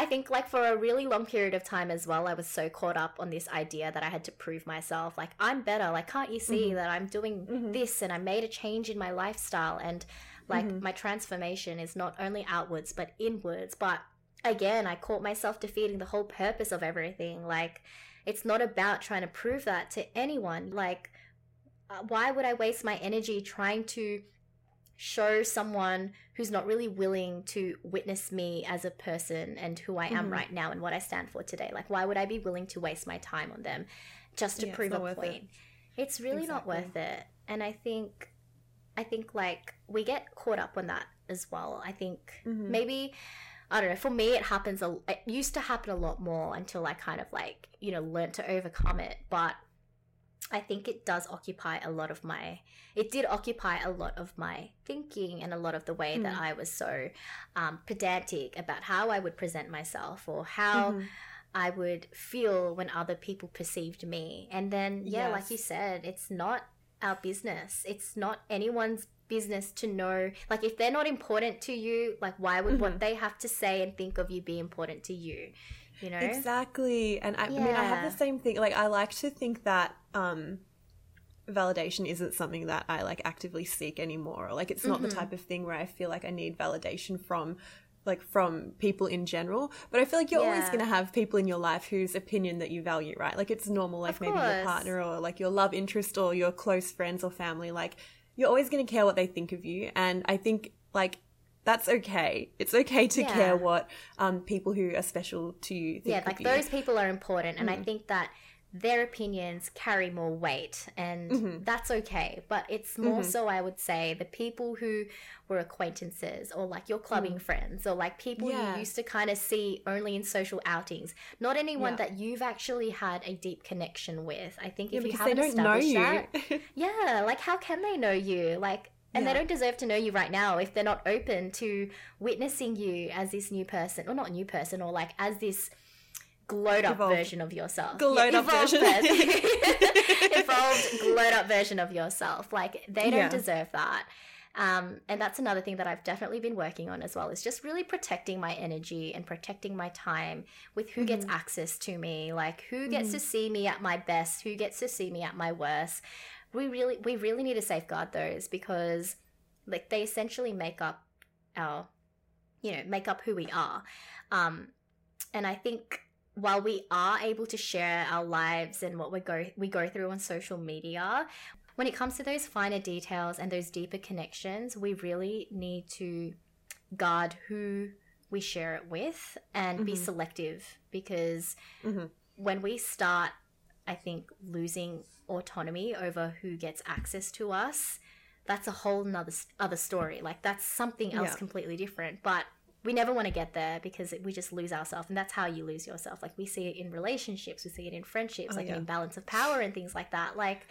I think like for a really long period of time as well, I was so caught up on this idea that I had to prove myself. Like I'm better. Like can't you see mm-hmm. that I'm doing mm-hmm. this and I made a change in my lifestyle and like mm-hmm. my transformation is not only outwards but inwards. But again, I caught myself defeating the whole purpose of everything. Like it's not about trying to prove that to anyone. Like uh, why would I waste my energy trying to show someone who's not really willing to witness me as a person and who I am mm-hmm. right now and what I stand for today. Like, why would I be willing to waste my time on them just to yeah, prove a point? It. It's really exactly. not worth it. And I think, I think like we get caught up on that as well. I think mm-hmm. maybe. I don't know. For me, it happens. A, it used to happen a lot more until I kind of like you know learned to overcome it. But I think it does occupy a lot of my, it did occupy a lot of my thinking and a lot of the way mm. that hmm. I was so um, pedantic about how I would present myself or how mm-hmm. I would feel when other people perceived me. And then, yeah, yes. like you said, it's not our business. It's not anyone's business to know. Like, if they're not important to you, like, why would mm-hmm. what they have to say and think of you be important to you? You know? Exactly. And I, yeah. I, mean i have the same thing. Like i like to think that um validation isn't something that i like actively seek anymore. Or like it's not mm-hmm. the type of thing where i feel like i need validation from like from people in general. But i feel like you're yeah. always going to have people in your life whose opinion that you value right? Like it's normal like maybe your partner or like your love interest or your close friends or family. Like you're always going to care what they think of you. And i think like that's okay. It's okay to yeah. care what um, people who are special to you Yeah, like those people are important. And mm. I think that their opinions carry more weight and mm-hmm. that's okay but it's more mm-hmm. so i would say the people who were acquaintances or like your clubbing mm. friends or like people yeah. you used to kind of see only in social outings not anyone yeah. that you've actually had a deep connection with i think if yeah, you haven't established that *laughs* yeah like how can they know you like and yeah. they don't deserve to know you right now if they're not open to witnessing you as this new person, or not new person, or like as this glowed up evolved. version of yourself. Glowed yeah, up version. *laughs* *laughs* evolved, glowed up version of yourself. Like they don't yeah. deserve that. Um, and that's another thing that I've definitely been working on as well is just really protecting my energy and protecting my time with who mm-hmm. gets access to me, like who gets mm-hmm. to see me at my best, who gets to see me at my worst we really we really need to safeguard those because like they essentially make up our you know make up who we are um and i think while we are able to share our lives and what we go we go through on social media when it comes to those finer details and those deeper connections we really need to guard who we share it with and mm-hmm. be selective because mm-hmm. when we start i think losing autonomy over who gets access to us, that's a whole nother other story. Like that's something else yeah. completely different. But we never want to get there because we just lose ourselves, and that's how you lose yourself. Like we see it in relationships, we see it in friendships, oh, like yeah. an imbalance of power and things like that. Like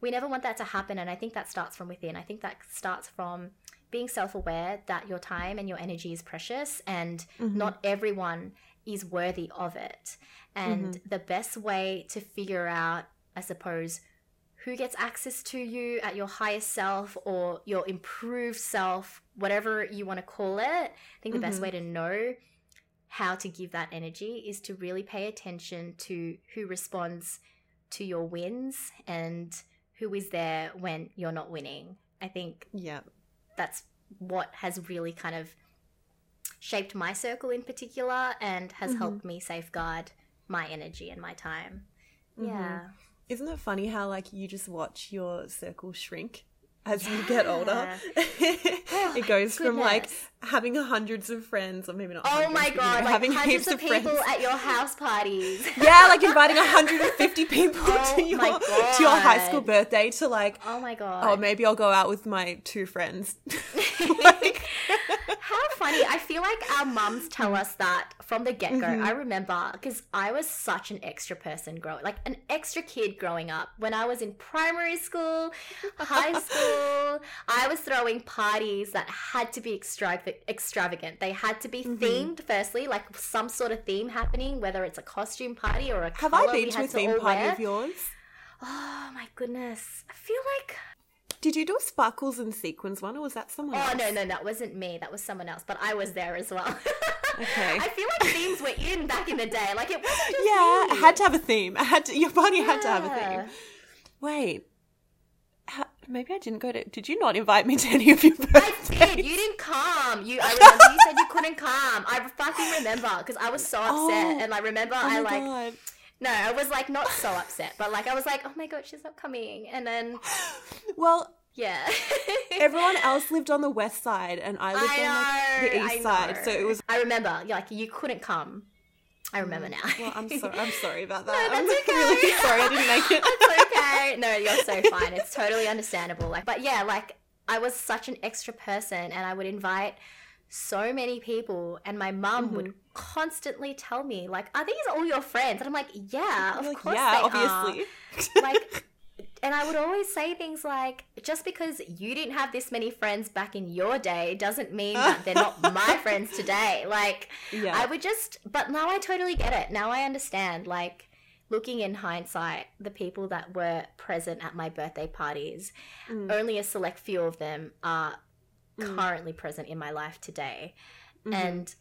we never want that to happen, and I think that starts from within. I think that starts from being self-aware that your time and your energy is precious, and mm-hmm. not everyone is worthy of it. And mm-hmm. the best way to figure out I suppose, who gets access to you at your highest self or your improved self, whatever you want to call it. I think the mm-hmm. best way to know how to give that energy is to really pay attention to who responds to your wins and who is there when you're not winning. I think yeah. that's what has really kind of shaped my circle in particular and has mm-hmm. helped me safeguard my energy and my time. Mm-hmm. Yeah. Isn't it funny how like you just watch your circle shrink as yeah. you get older? oh, it goes from like having hundreds of friends, or maybe not. Oh my god! You know, like having hundreds of, of people at your house parties. *laughs* yeah, like inviting 150 people *laughs* oh to your to your high school birthday to like. Oh my god! Oh, maybe I'll go out with my two friends. *laughs* like, How funny. I feel like our mums tell us that from the get go. Mm-hmm. I remember because I was such an extra person growing, like an extra kid growing up. When I was in primary school, high *laughs* school, I was throwing parties that had to be extravagant. extravagant. They had to be mm-hmm. themed, firstly, like some sort of theme happening, whether it's a costume party or a Have I been to a theme party wear. of yours? Oh my goodness. I feel like did you do a sparkles and sequins one, or was that someone? Oh else? no, no, that wasn't me. That was someone else. But I was there as well. *laughs* okay. I feel like themes were in back in the day. Like it wasn't just yeah. Me. had to have a theme. I had to, your party yeah. had to have a theme. Wait. Maybe I didn't go to. Did you not invite me to any of your birthdays? I did. You didn't come. You. I remember you said you couldn't come. I fucking remember because I was so upset, *laughs* oh, and I remember oh I like. God no, I was like not so upset, but like I was like, oh my god, she's not coming. And then, *gasps* well, yeah, *laughs* everyone else lived on the west side, and I lived I on the, the east side. So it was. I remember, like you couldn't come. I remember mm. now. well, I'm sorry. *laughs* I'm sorry about that. No, that's *laughs* I'm okay. really sorry I didn't make it. it's okay. No, you're so fine. It's totally understandable. Like, but yeah, like I was such an extra person, and I would invite so many people and my mum mm-hmm. would constantly tell me like are these all your friends and i'm like yeah of like, course yeah obviously *laughs* like *laughs* and i would always say things like just because you didn't have this many friends back in your day doesn't mean that they're not *laughs* my friends today like yeah. i would just but now i totally get it now i understand like looking in hindsight the people that were present at my birthday parties mm. only a select few of them are mm. currently present in my life today. Mm-hmm. And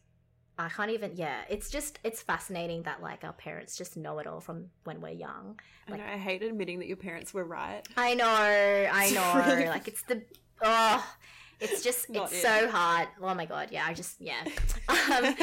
I can't even, yeah, it's just, it's fascinating that like our parents just know it all from when we're young. Like, I, know, I hate admitting that your parents were right. I know, I *laughs* know. like it's the, oh, it's just, Not it's it. so hard. Oh my God. Yeah. I just, yeah. *laughs* Um,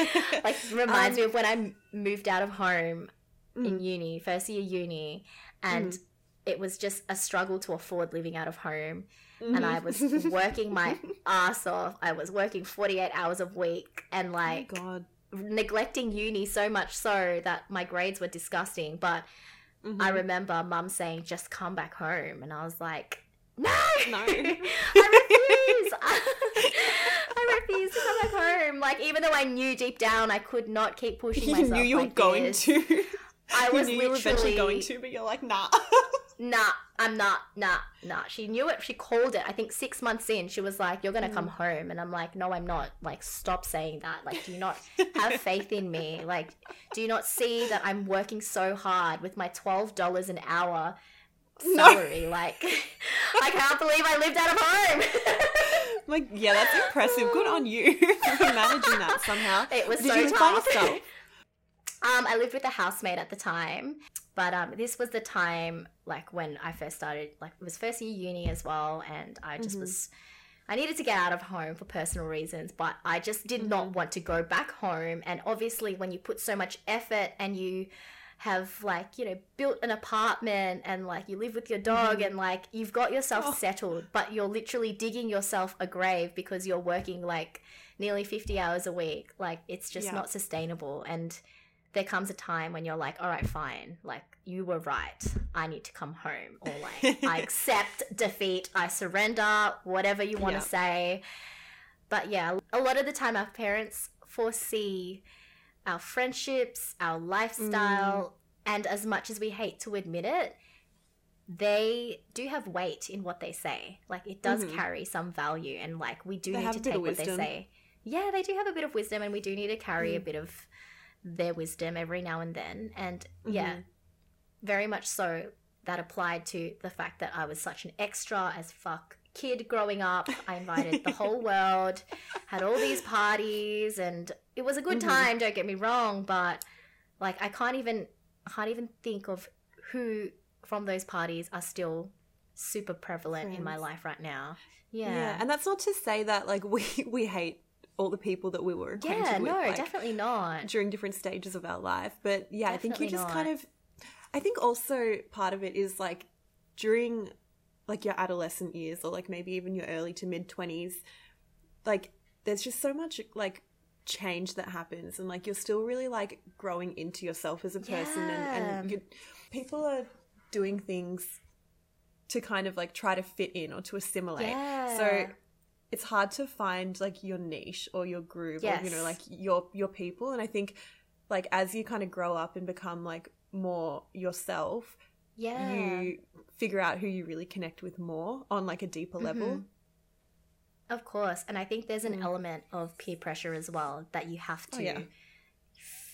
like reminds um, me of when I moved out of home mm. in uni, first year uni. And mm. it was just a struggle to afford living out of home Mm-hmm. and I was *laughs* working my ass off. I was working 48 hours a week and like oh neglecting uni so much so that my grades were disgusting. But mm-hmm. I remember mum saying, just come back home. And I was like, no, no, *laughs* I refuse. *laughs* I refuse to come back home. Like even though I knew deep down I could not keep pushing myself. You knew you were like going this. to. I *laughs* was you knew literally you were eventually going to, but you're like, nah *laughs* nah, I'm not, nah, nah. She knew it. She called it. I think six months in, she was like, "You're gonna mm. come home," and I'm like, "No, I'm not." Like, stop saying that. Like, do you not *laughs* have faith in me? Like, do you not see that I'm working so hard with my twelve dollars an hour salary? No. Like, I can't believe I lived out of home. like, yeah, that's impressive. Good on you for managing that somehow. It was Did so you tough. Um, I lived with a housemate at the time, but um, this was the time like when I first started. Like it was first year uni as well, and I just mm-hmm. was. I needed to get out of home for personal reasons, but I just did mm-hmm. not want to go back home. And obviously, when you put so much effort and you have like you know built an apartment and like you live with your dog mm-hmm. and like you've got yourself oh. settled but you're literally digging yourself a grave because you're working like nearly 50 hours a week like it's just yeah. not sustainable and there comes a time when you're like, all right, fine, like you were right. I need to come home, or like I *laughs* accept defeat, I surrender, whatever you want to yep. say. But yeah, a lot of the time, our parents foresee our friendships, our lifestyle, mm. and as much as we hate to admit it, they do have weight in what they say. Like it does mm-hmm. carry some value, and like we do they need to take what they say. Yeah, they do have a bit of wisdom, and we do need to carry mm. a bit of their wisdom every now and then. And mm-hmm. yeah, very much so that applied to the fact that I was such an extra as fuck kid growing up. I invited the *laughs* whole world, had all these parties, and it was a good mm-hmm. time, don't get me wrong, but like I can't even I can't even think of who from those parties are still super prevalent Friends. in my life right now. Yeah. yeah. And that's not to say that like *laughs* we we hate all the people that we were acquainted yeah, with. no, like, definitely not. During different stages of our life. But yeah, definitely I think you just not. kind of I think also part of it is like during like your adolescent years or like maybe even your early to mid 20s like there's just so much like change that happens and like you're still really like growing into yourself as a person yeah. and, and people are doing things to kind of like try to fit in or to assimilate yeah. so it's hard to find like your niche or your group yes. or you know like your your people and i think like as you kind of grow up and become like more yourself yeah you figure out who you really connect with more on like a deeper level mm-hmm. of course and i think there's an mm. element of peer pressure as well that you have to oh, yeah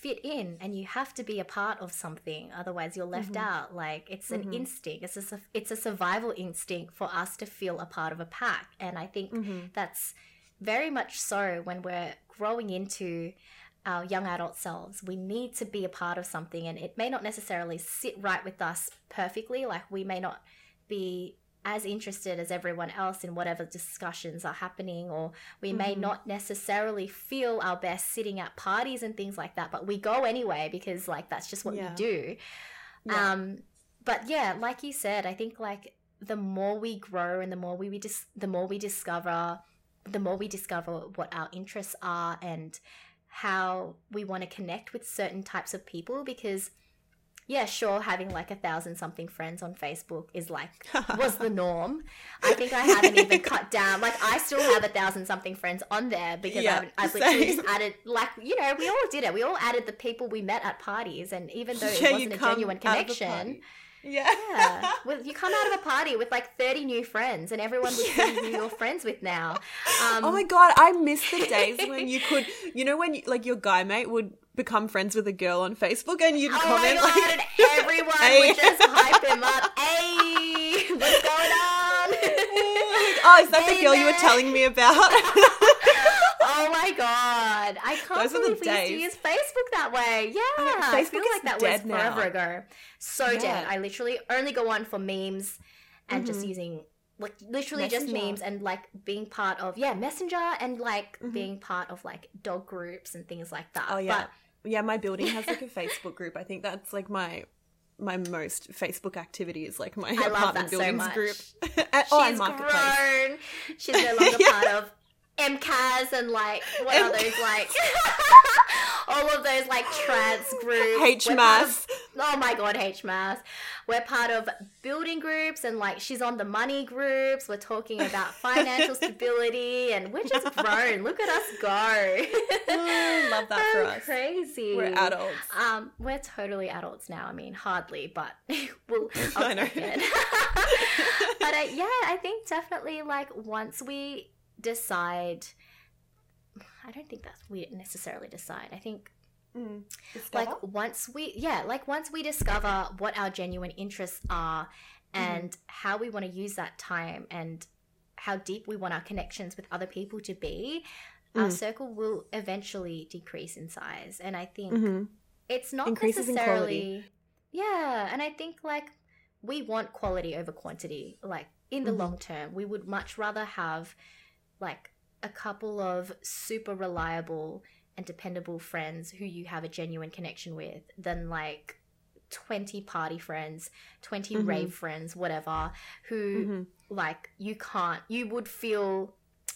fit in and you have to be a part of something otherwise you're left mm-hmm. out like it's an mm-hmm. instinct it's a it's a survival instinct for us to feel a part of a pack and i think mm-hmm. that's very much so when we're growing into our young adult selves we need to be a part of something and it may not necessarily sit right with us perfectly like we may not be as interested as everyone else in whatever discussions are happening, or we mm-hmm. may not necessarily feel our best sitting at parties and things like that, but we go anyway because like that's just what yeah. we do. Yeah. Um, but yeah, like you said, I think like the more we grow and the more we, we dis- the more we discover, the more we discover what our interests are and how we want to connect with certain types of people because yeah, sure, having like a thousand something friends on Facebook is like *laughs* was the norm. I think I haven't even cut down. Like I still have a thousand something friends on there because yeah, I've, I've literally just added like you know we all did it. We all added the people we met at parties, and even though *laughs* yeah, it wasn't a genuine connection. Yeah. yeah. *laughs* Well, you come out of a party with like 30 new friends and everyone would yeah. see who you're friends with now. *laughs* Um, oh my God. I miss the days *laughs* when you could, you know, when you, like your guy mate would become friends with a girl on Facebook and you'd oh comment God, like, and everyone hey. would just hype him up. Hey, what's going on? oh, is that hey, the girl man. you were telling me about? Oh my god, I can't Those believe we used to use Facebook that way. Yeah, I, I feel like that was forever now. ago. So yeah. dead. I literally only go on for memes and mm-hmm. just using like literally messenger. just memes and like being part of yeah messenger and like mm-hmm. being part of like dog groups and things like that. Oh yeah. But yeah, my building has like a *laughs* Facebook group. I think that's like my my most Facebook activity is like my I apartment buildings so group. *laughs* oh, She's grown. She's no *laughs* longer part of MCAS and like what M- are those like *laughs* all of those like trans groups. HMAS. oh my god, HMAS. We're part of building groups and like she's on the money groups. We're talking about *laughs* financial stability and we're just grown. Look at us go. oh, love that for *laughs* us. Crazy. We're adults. Um, we're totally adults now. I mean, hardly, but we'll. I know. but uh, yeah, I think definitely like once we decide I don't think that's we necessarily decide. I think mm, like once we yeah, like once we discover what our genuine interests are and mm. how we want to use that time and how deep we want our connections with other people to be, mm. our circle will eventually decrease in size. And I think mm-hmm. it's not Increases necessarily Yeah, and I think like we want quality over quantity. Like in the mm-hmm. long term, we would much rather have like a couple of super reliable and dependable friends who you have a genuine connection with than like 20 party friends, 20 mm-hmm. rave friends, whatever, who mm-hmm. like you can't, you would feel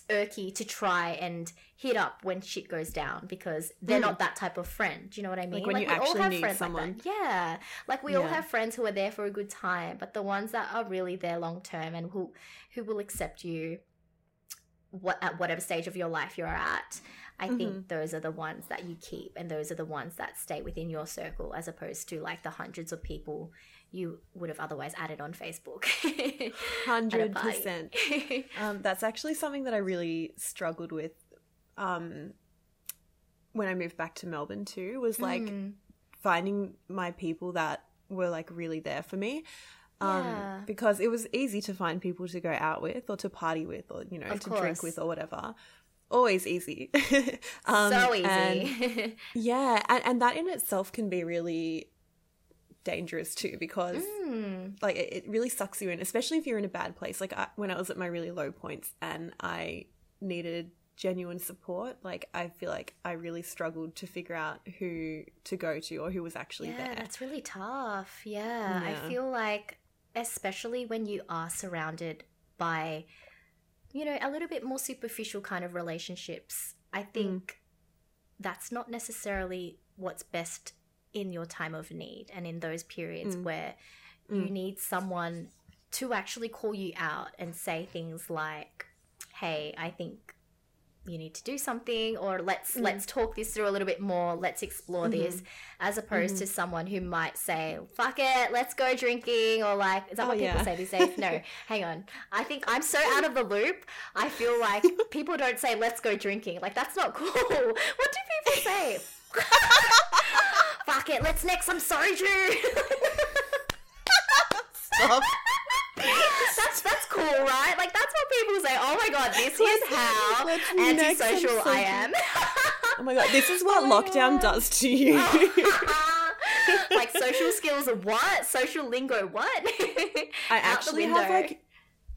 irky to try and hit up when shit goes down because they're mm. not that type of friend. Do you know what I mean? Like when like, you actually need someone. Like yeah. Like we yeah. all have friends who are there for a good time, but the ones that are really there long term and who who will accept you what at whatever stage of your life you're at i mm-hmm. think those are the ones that you keep and those are the ones that stay within your circle as opposed to like the hundreds of people you would have otherwise added on facebook *laughs* 100% *laughs* um, that's actually something that i really struggled with um, when i moved back to melbourne too was like mm. finding my people that were like really there for me um, yeah. because it was easy to find people to go out with or to party with or you know of to course. drink with or whatever always easy *laughs* um, so easy and, *laughs* yeah and, and that in itself can be really dangerous too because mm. like it, it, really sucks you in especially if you're in a bad place like I, when i was at my really low points and i needed genuine support like i feel like i really struggled to figure out who to go to or who was actually yeah, there that's really tough yeah. yeah i feel like especially when you are surrounded by, you know, a little bit more superficial kind of relationships. I mm. think mm. that's not necessarily what's best in your time of need and in those periods mm. where you mm. need someone to actually call you out and say things like, hey, I think you need to do something or let's mm. let's talk this through a little bit more let's explore mm-hmm. this as opposed mm-hmm. to someone who might say fuck it let's go drinking or like is that oh, what people yeah. say these days no *laughs* hang on i think i'm so out of the loop i feel like *laughs* people don't say let's go drinking like that's not cool *laughs* what do people say fuck it let's next i'm sorry that's that's cool, right? Like that's what people say. Oh my god, this is how antisocial I am. oh my god, this is what *laughs* oh lockdown god. does to you. *laughs* like *laughs* social skills, what? Social lingo, what? I actually have like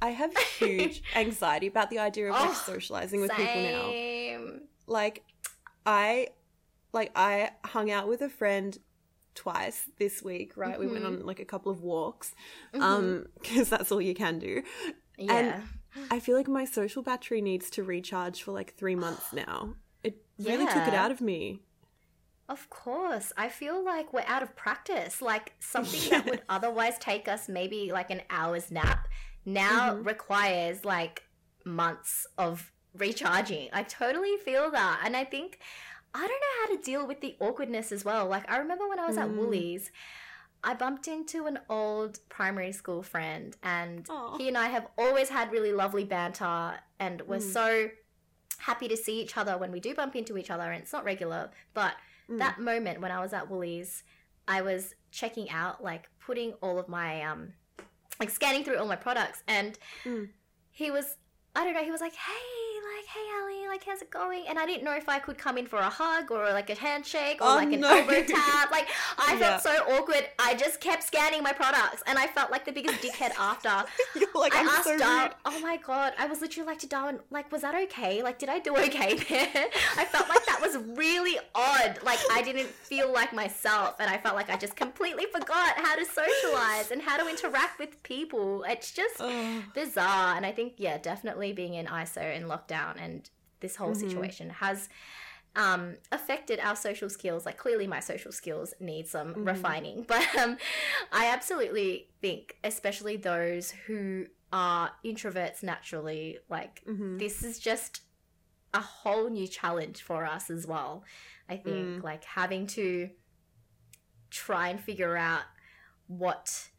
I have huge anxiety about the idea of like oh, socializing with same. people now. Like I like I hung out with a friend twice this week, right? Mm-hmm. We went on mm-hmm. like a couple of walks, mm-hmm. um, *laughs* because that's all you can do. Yeah. And I feel like my social battery needs to recharge for like three months *gasps* now. It really yeah. took it out of me. Of course. I feel like we're out of practice. Like *laughs* something yeah. that would otherwise take us maybe like an hour's nap now mm-hmm. requires like months of recharging. I totally feel that. And I think I don't know how to deal with the awkwardness as well. Like I remember when I was mm. at Woolies, I bumped into an old primary school friend, and Aww. he and I have always had really lovely banter, and we're mm. so happy to see each other when we do bump into each other. And it's not regular, but mm. that moment when I was at Woolies, I was checking out, like putting all of my um, like scanning through all my products, and mm. he was I don't know, he was like, hey like, hey, Ali, like, how's it going? And I didn't know if I could come in for a hug or like a handshake or oh, like an no. elbow *laughs* tap. Like, I yeah. felt so awkward. I just kept scanning my products and I felt like the biggest dickhead after. *laughs* You're like, I I'm asked so oh my God, I was literally like to Darwin, like, was that okay? Like, did I do okay *laughs* there? I felt like was really odd. Like, I didn't feel like myself and I felt like I just completely forgot how to socialize and how to interact with people. It's just bizarre. And I think, yeah, definitely being in ISO and lockdown and this whole mm-hmm. situation has um, affected our social skills. Like clearly, my social skills need some mm-hmm. refining, *laughs* but um, I absolutely think, especially those who are introverts naturally, like mm-hmm. this is just a whole new challenge for us as well. I think mm. like having to try and figure out what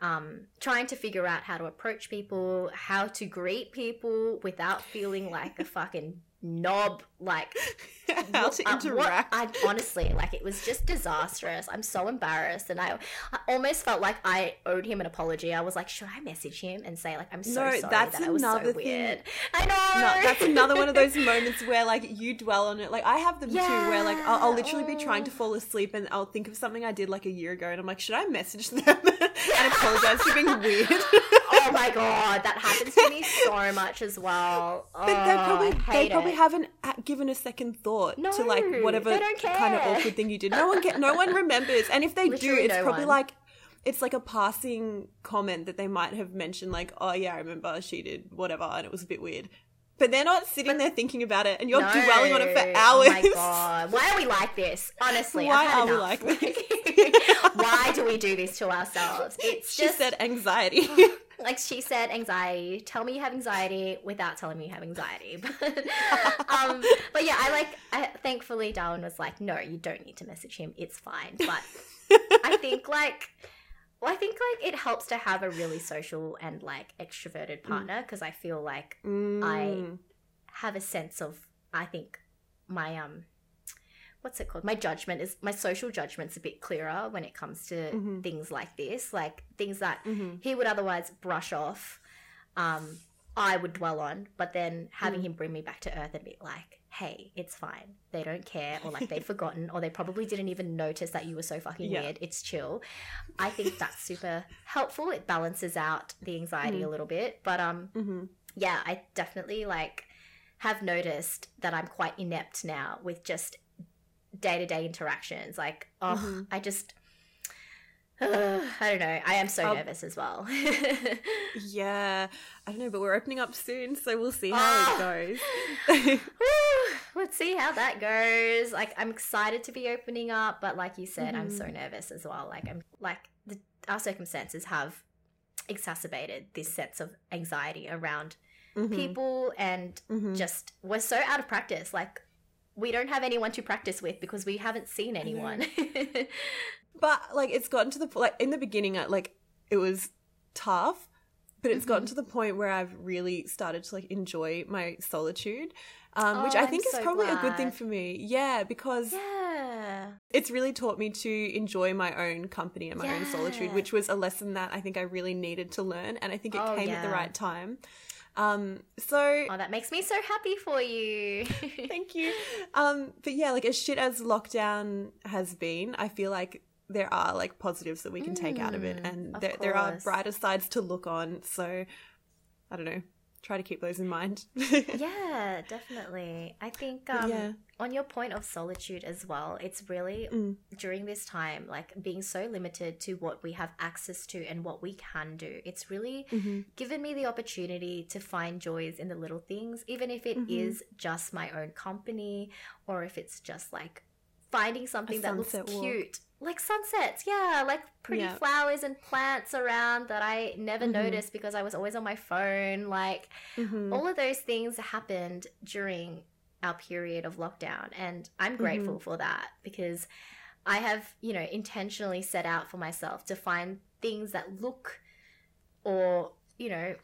um, trying to figure out how to approach people, how to greet people without feeling like a *laughs* fucking knob like *laughs* how to interact uh, what, I, honestly like it was just disastrous i'm so embarrassed and I, I almost felt like i owed him an apology i was like should i message him and say like i'm so no, sorry that's that another so thing. weird i know no, that's another one of those *laughs* moments where like you dwell on it like i have them yeah. too where like I'll, I'll literally oh. be trying to fall asleep and i'll think of something i did like a year ago and i'm like should i message them *laughs* and apologize for being weird oh my god that happens to me so much as well but oh, they probably they probably haven't given a second thought no, to like whatever kind of awkward thing you did. No one get, no one remembers, and if they Literally do, it's no probably one. like it's like a passing comment that they might have mentioned, like, "Oh yeah, I remember she did whatever," and it was a bit weird. But they're not sitting but, there thinking about it, and you're no. dwelling on it for hours. Oh my god, why are we like this? Honestly, why are we like this? *laughs* why do we do this to ourselves? *laughs* It's she just said anxiety *laughs* like she said anxiety tell me you have anxiety without telling me you have anxiety *laughs* but um but yeah i like I, thankfully darwin was like no you don't need to message him it's fine but i *laughs* think like well i think like it helps to have a really social and like extroverted mm. partner because mm. i feel like mm. i have a sense of i think my um what's it called? My judgment is my social judgment's a bit clearer when it comes to mm-hmm. things like this, like things that mm-hmm. he would otherwise brush off. Um, I would dwell on, but then having mm. him bring me back to earth and be like, "Hey, it's fine. They don't care, or like they'd *laughs* forgotten, or they probably didn't even notice that you were so fucking yeah. weird. It's chill." I think that's super helpful. It balances out the anxiety mm. a little bit, but um, mm-hmm. yeah, I definitely like have noticed that I'm quite inept now with just day to day interactions. Like, oh, mm-hmm. I just. Uh, *sighs* I don't know. I am so um, nervous as well. *laughs* yeah, I don't know, but we're opening up soon, so we'll see how oh. it ah! goes. *laughs* *laughs* Let's see how that goes. Like, I'm excited to be opening up, but like you said, mm-hmm. I'm so mm-hmm. nervous as well. Like, I'm like the, our circumstances have exacerbated this sense of anxiety around mm-hmm. people and mm-hmm. just we're so out of practice. Like we don't have anyone to practice with because we haven't seen anyone. *laughs* but like it's gotten to the like in the beginning like it was tough but it's mm-hmm. gotten to the point where I've really started to like enjoy my solitude, um, oh, which I think I'm is so probably glad. a good thing for me. Yeah, because yeah, it's really taught me to enjoy my own company and my yeah. own solitude, which was a lesson that I think I really needed to learn, and I think it oh, came yeah. at the right time. Um, so oh, that makes me so happy for you. *laughs* thank you. *laughs* Um, but yeah, like as shit as lockdown has been, I feel like there are like positives that we can mm, take out of it, mm, and of there, there are brighter sides to look on. So I don't know. Try to keep those in mind. *laughs* yeah, definitely. I think um, yeah. on your point of solitude as well, it's really mm. during this time, like being so limited to what we have access to and what we can do. It's really mm-hmm. given me the opportunity to find joys in the little things, even if it mm-hmm. is just my own company or if it's just like finding something that looks walk. cute like sunsets yeah like pretty yeah. flowers and plants around that i never mm-hmm. noticed because i was always on my phone like mm-hmm. all of those things happened during our period of lockdown and i'm grateful mm-hmm. for that because i have you know intentionally set out for myself to find things that look or you know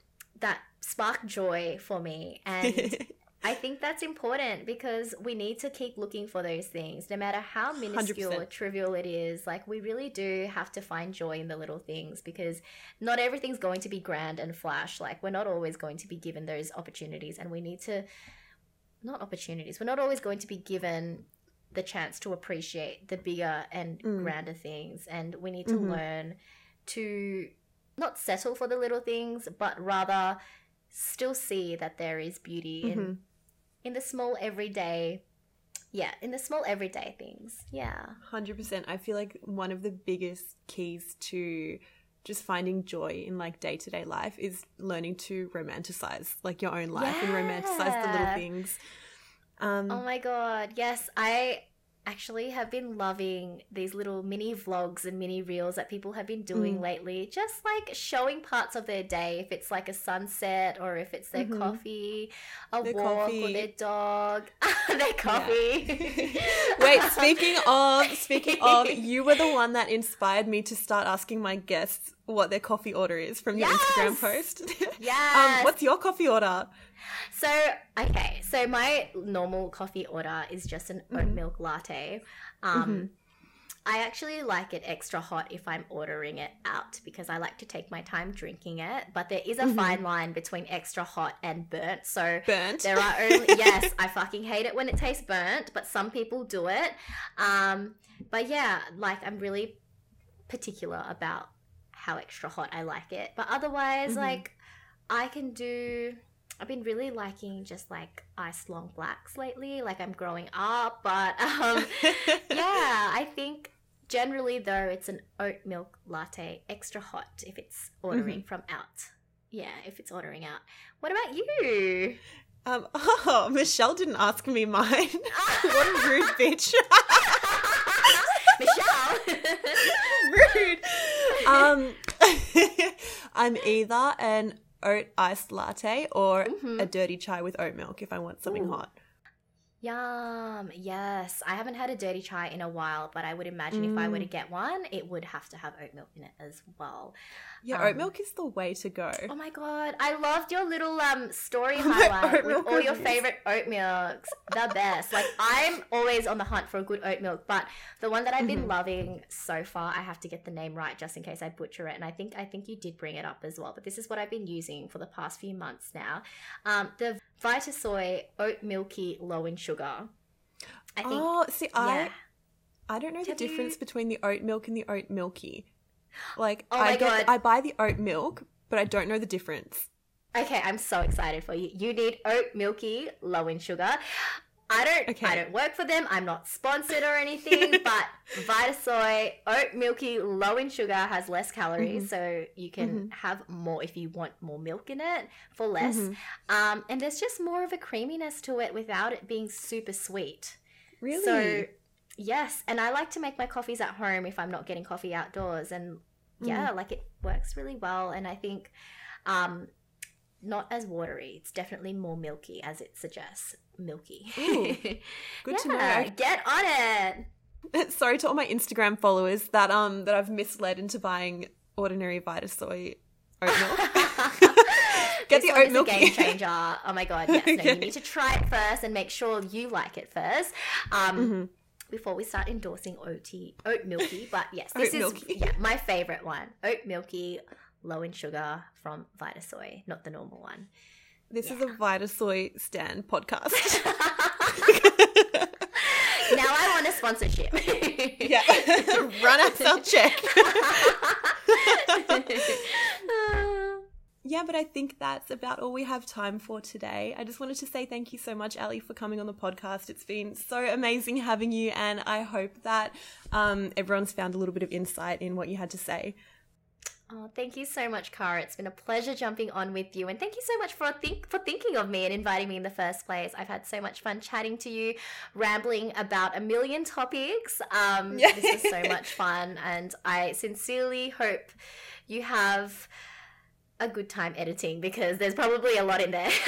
that spark joy for me and *laughs* I think that's important because we need to keep looking for those things, no matter how minuscule 100%. or trivial it is. Like, we really do have to find joy in the little things because not everything's going to be grand and flash. Like, we're not always going to be given those opportunities, and we need to, not opportunities, we're not always going to be given the chance to appreciate the bigger and mm. grander things. And we need to mm-hmm. learn to not settle for the little things, but rather still see that there is beauty mm-hmm. in in the small everyday yeah in the small everyday things yeah. 100% i feel like one of the biggest keys to just finding joy in like day-to-day life is learning to romanticize like your own life yeah. and romanticize the little things. Um oh my god. Yes i actually have been loving these little mini vlogs and mini reels that people have been doing mm. lately. Just like showing parts of their day, if it's like a sunset or if it's their mm-hmm. coffee, a their walk coffee. or their dog, *laughs* their coffee. *laughs* Wait, speaking *laughs* of, speaking of, you were the one that inspired me to start asking my guests what their coffee order is from your yes! Instagram post. Yeah. um, what's your coffee order? So, okay, so my normal coffee order is just an oat mm-hmm. milk latte. Um, mm-hmm. I actually like it extra hot if I'm ordering it out because I like to take my time drinking it. But there is a mm-hmm. fine line between extra hot and burnt. So burnt. There are only *laughs* yes, I fucking hate it when it tastes burnt, but some people do it. Um, but yeah, like I'm really particular about how extra hot I like it. But otherwise, mm-hmm. like I can do I've been really liking just like iced long blacks lately. Like I'm growing up, but um, *laughs* yeah, I think generally though it's an oat milk latte, extra hot if it's ordering mm-hmm. from out. Yeah, if it's ordering out. What about you? Um, *laughs* oh, Michelle didn't ask me mine. *laughs* what a rude bitch. Michelle. rude. Um, I'm either an oat iced latte or mm-hmm. a dirty chai with oat milk if I want something Ooh. hot. Yum. Yes. I haven't had a dirty chai in a while, but I would imagine mm. if I were to mm. get one, it would have to have oat milk in it as well. Yeah, um, oat milk is the way to go. Oh my god. I loved your little um story *laughs* highlight with all your favorite oat milks. The best. Like I'm always on the hunt for a good oat milk, but the one that I've been mm-hmm. loving so far, I have to get the name right just in case I butcher it. And I think I think you did bring it up as well, but this is what I've been using for the past few months now. Um the Vitasoy oat milky low in sugar. I think. Oh, see, I I don't know Have the difference you... between the oat milk and the oat milky. Like, oh I get, God. I buy the oat milk, but I don't know the difference. Okay, I'm so excited for you. You need oat milky, low in sugar. I don't okay. I don't work for them. I'm not sponsored or anything, *laughs* but Vitasoy oat milky low in sugar has less calories, mm-hmm. so you can mm-hmm. have more if you want more milk in it for less. Mm-hmm. Um, and there's just more of a creaminess to it without it being super sweet. Really? So yes, and I like to make my coffees at home if I'm not getting coffee outdoors, and yeah, mm. like it works really well. And I think um, not as watery. It's definitely more milky, as it suggests. Milky. Ooh, *laughs* good yeah, to know. Get on it. *laughs* Sorry to all my Instagram followers that um that I've misled into buying ordinary Vitasoy oat milk. *laughs* Get this the oat milk. game changer. Oh my god! Yes, no, okay. you need to try it first and make sure you like it first. Um, mm-hmm. Before we start endorsing oaty, oat milky, but yes, this is yeah, my favorite one. Oat milky, low in sugar from Vitasoy, not the normal one. This yeah. is a Vitasoy stand podcast. *laughs* *laughs* now I want a sponsorship. *laughs* yeah, run us our check. yeah, but I think that's about all we have time for today. I just wanted to say thank you so much, Ali, for coming on the podcast. It's been so amazing having you, and I hope that um, everyone's found a little bit of insight in what you had to say. Oh, thank you so much, Cara. It's been a pleasure jumping on with you, and thank you so much for think for thinking of me and inviting me in the first place. I've had so much fun chatting to you, rambling about a million topics. Um. *laughs* This was so much fun, and I sincerely hope you have a good time editing because there's probably a lot in there. *laughs*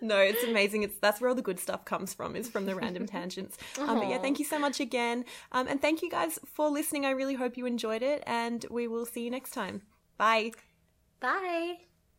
no, it's *laughs* amazing. It's that's where all the good stuff comes from. Is from the random *laughs* tangents. Um, but yeah, thank you so much again, um, and thank you guys for listening. I really hope you enjoyed it, and we will see you next time. Bye. Bye.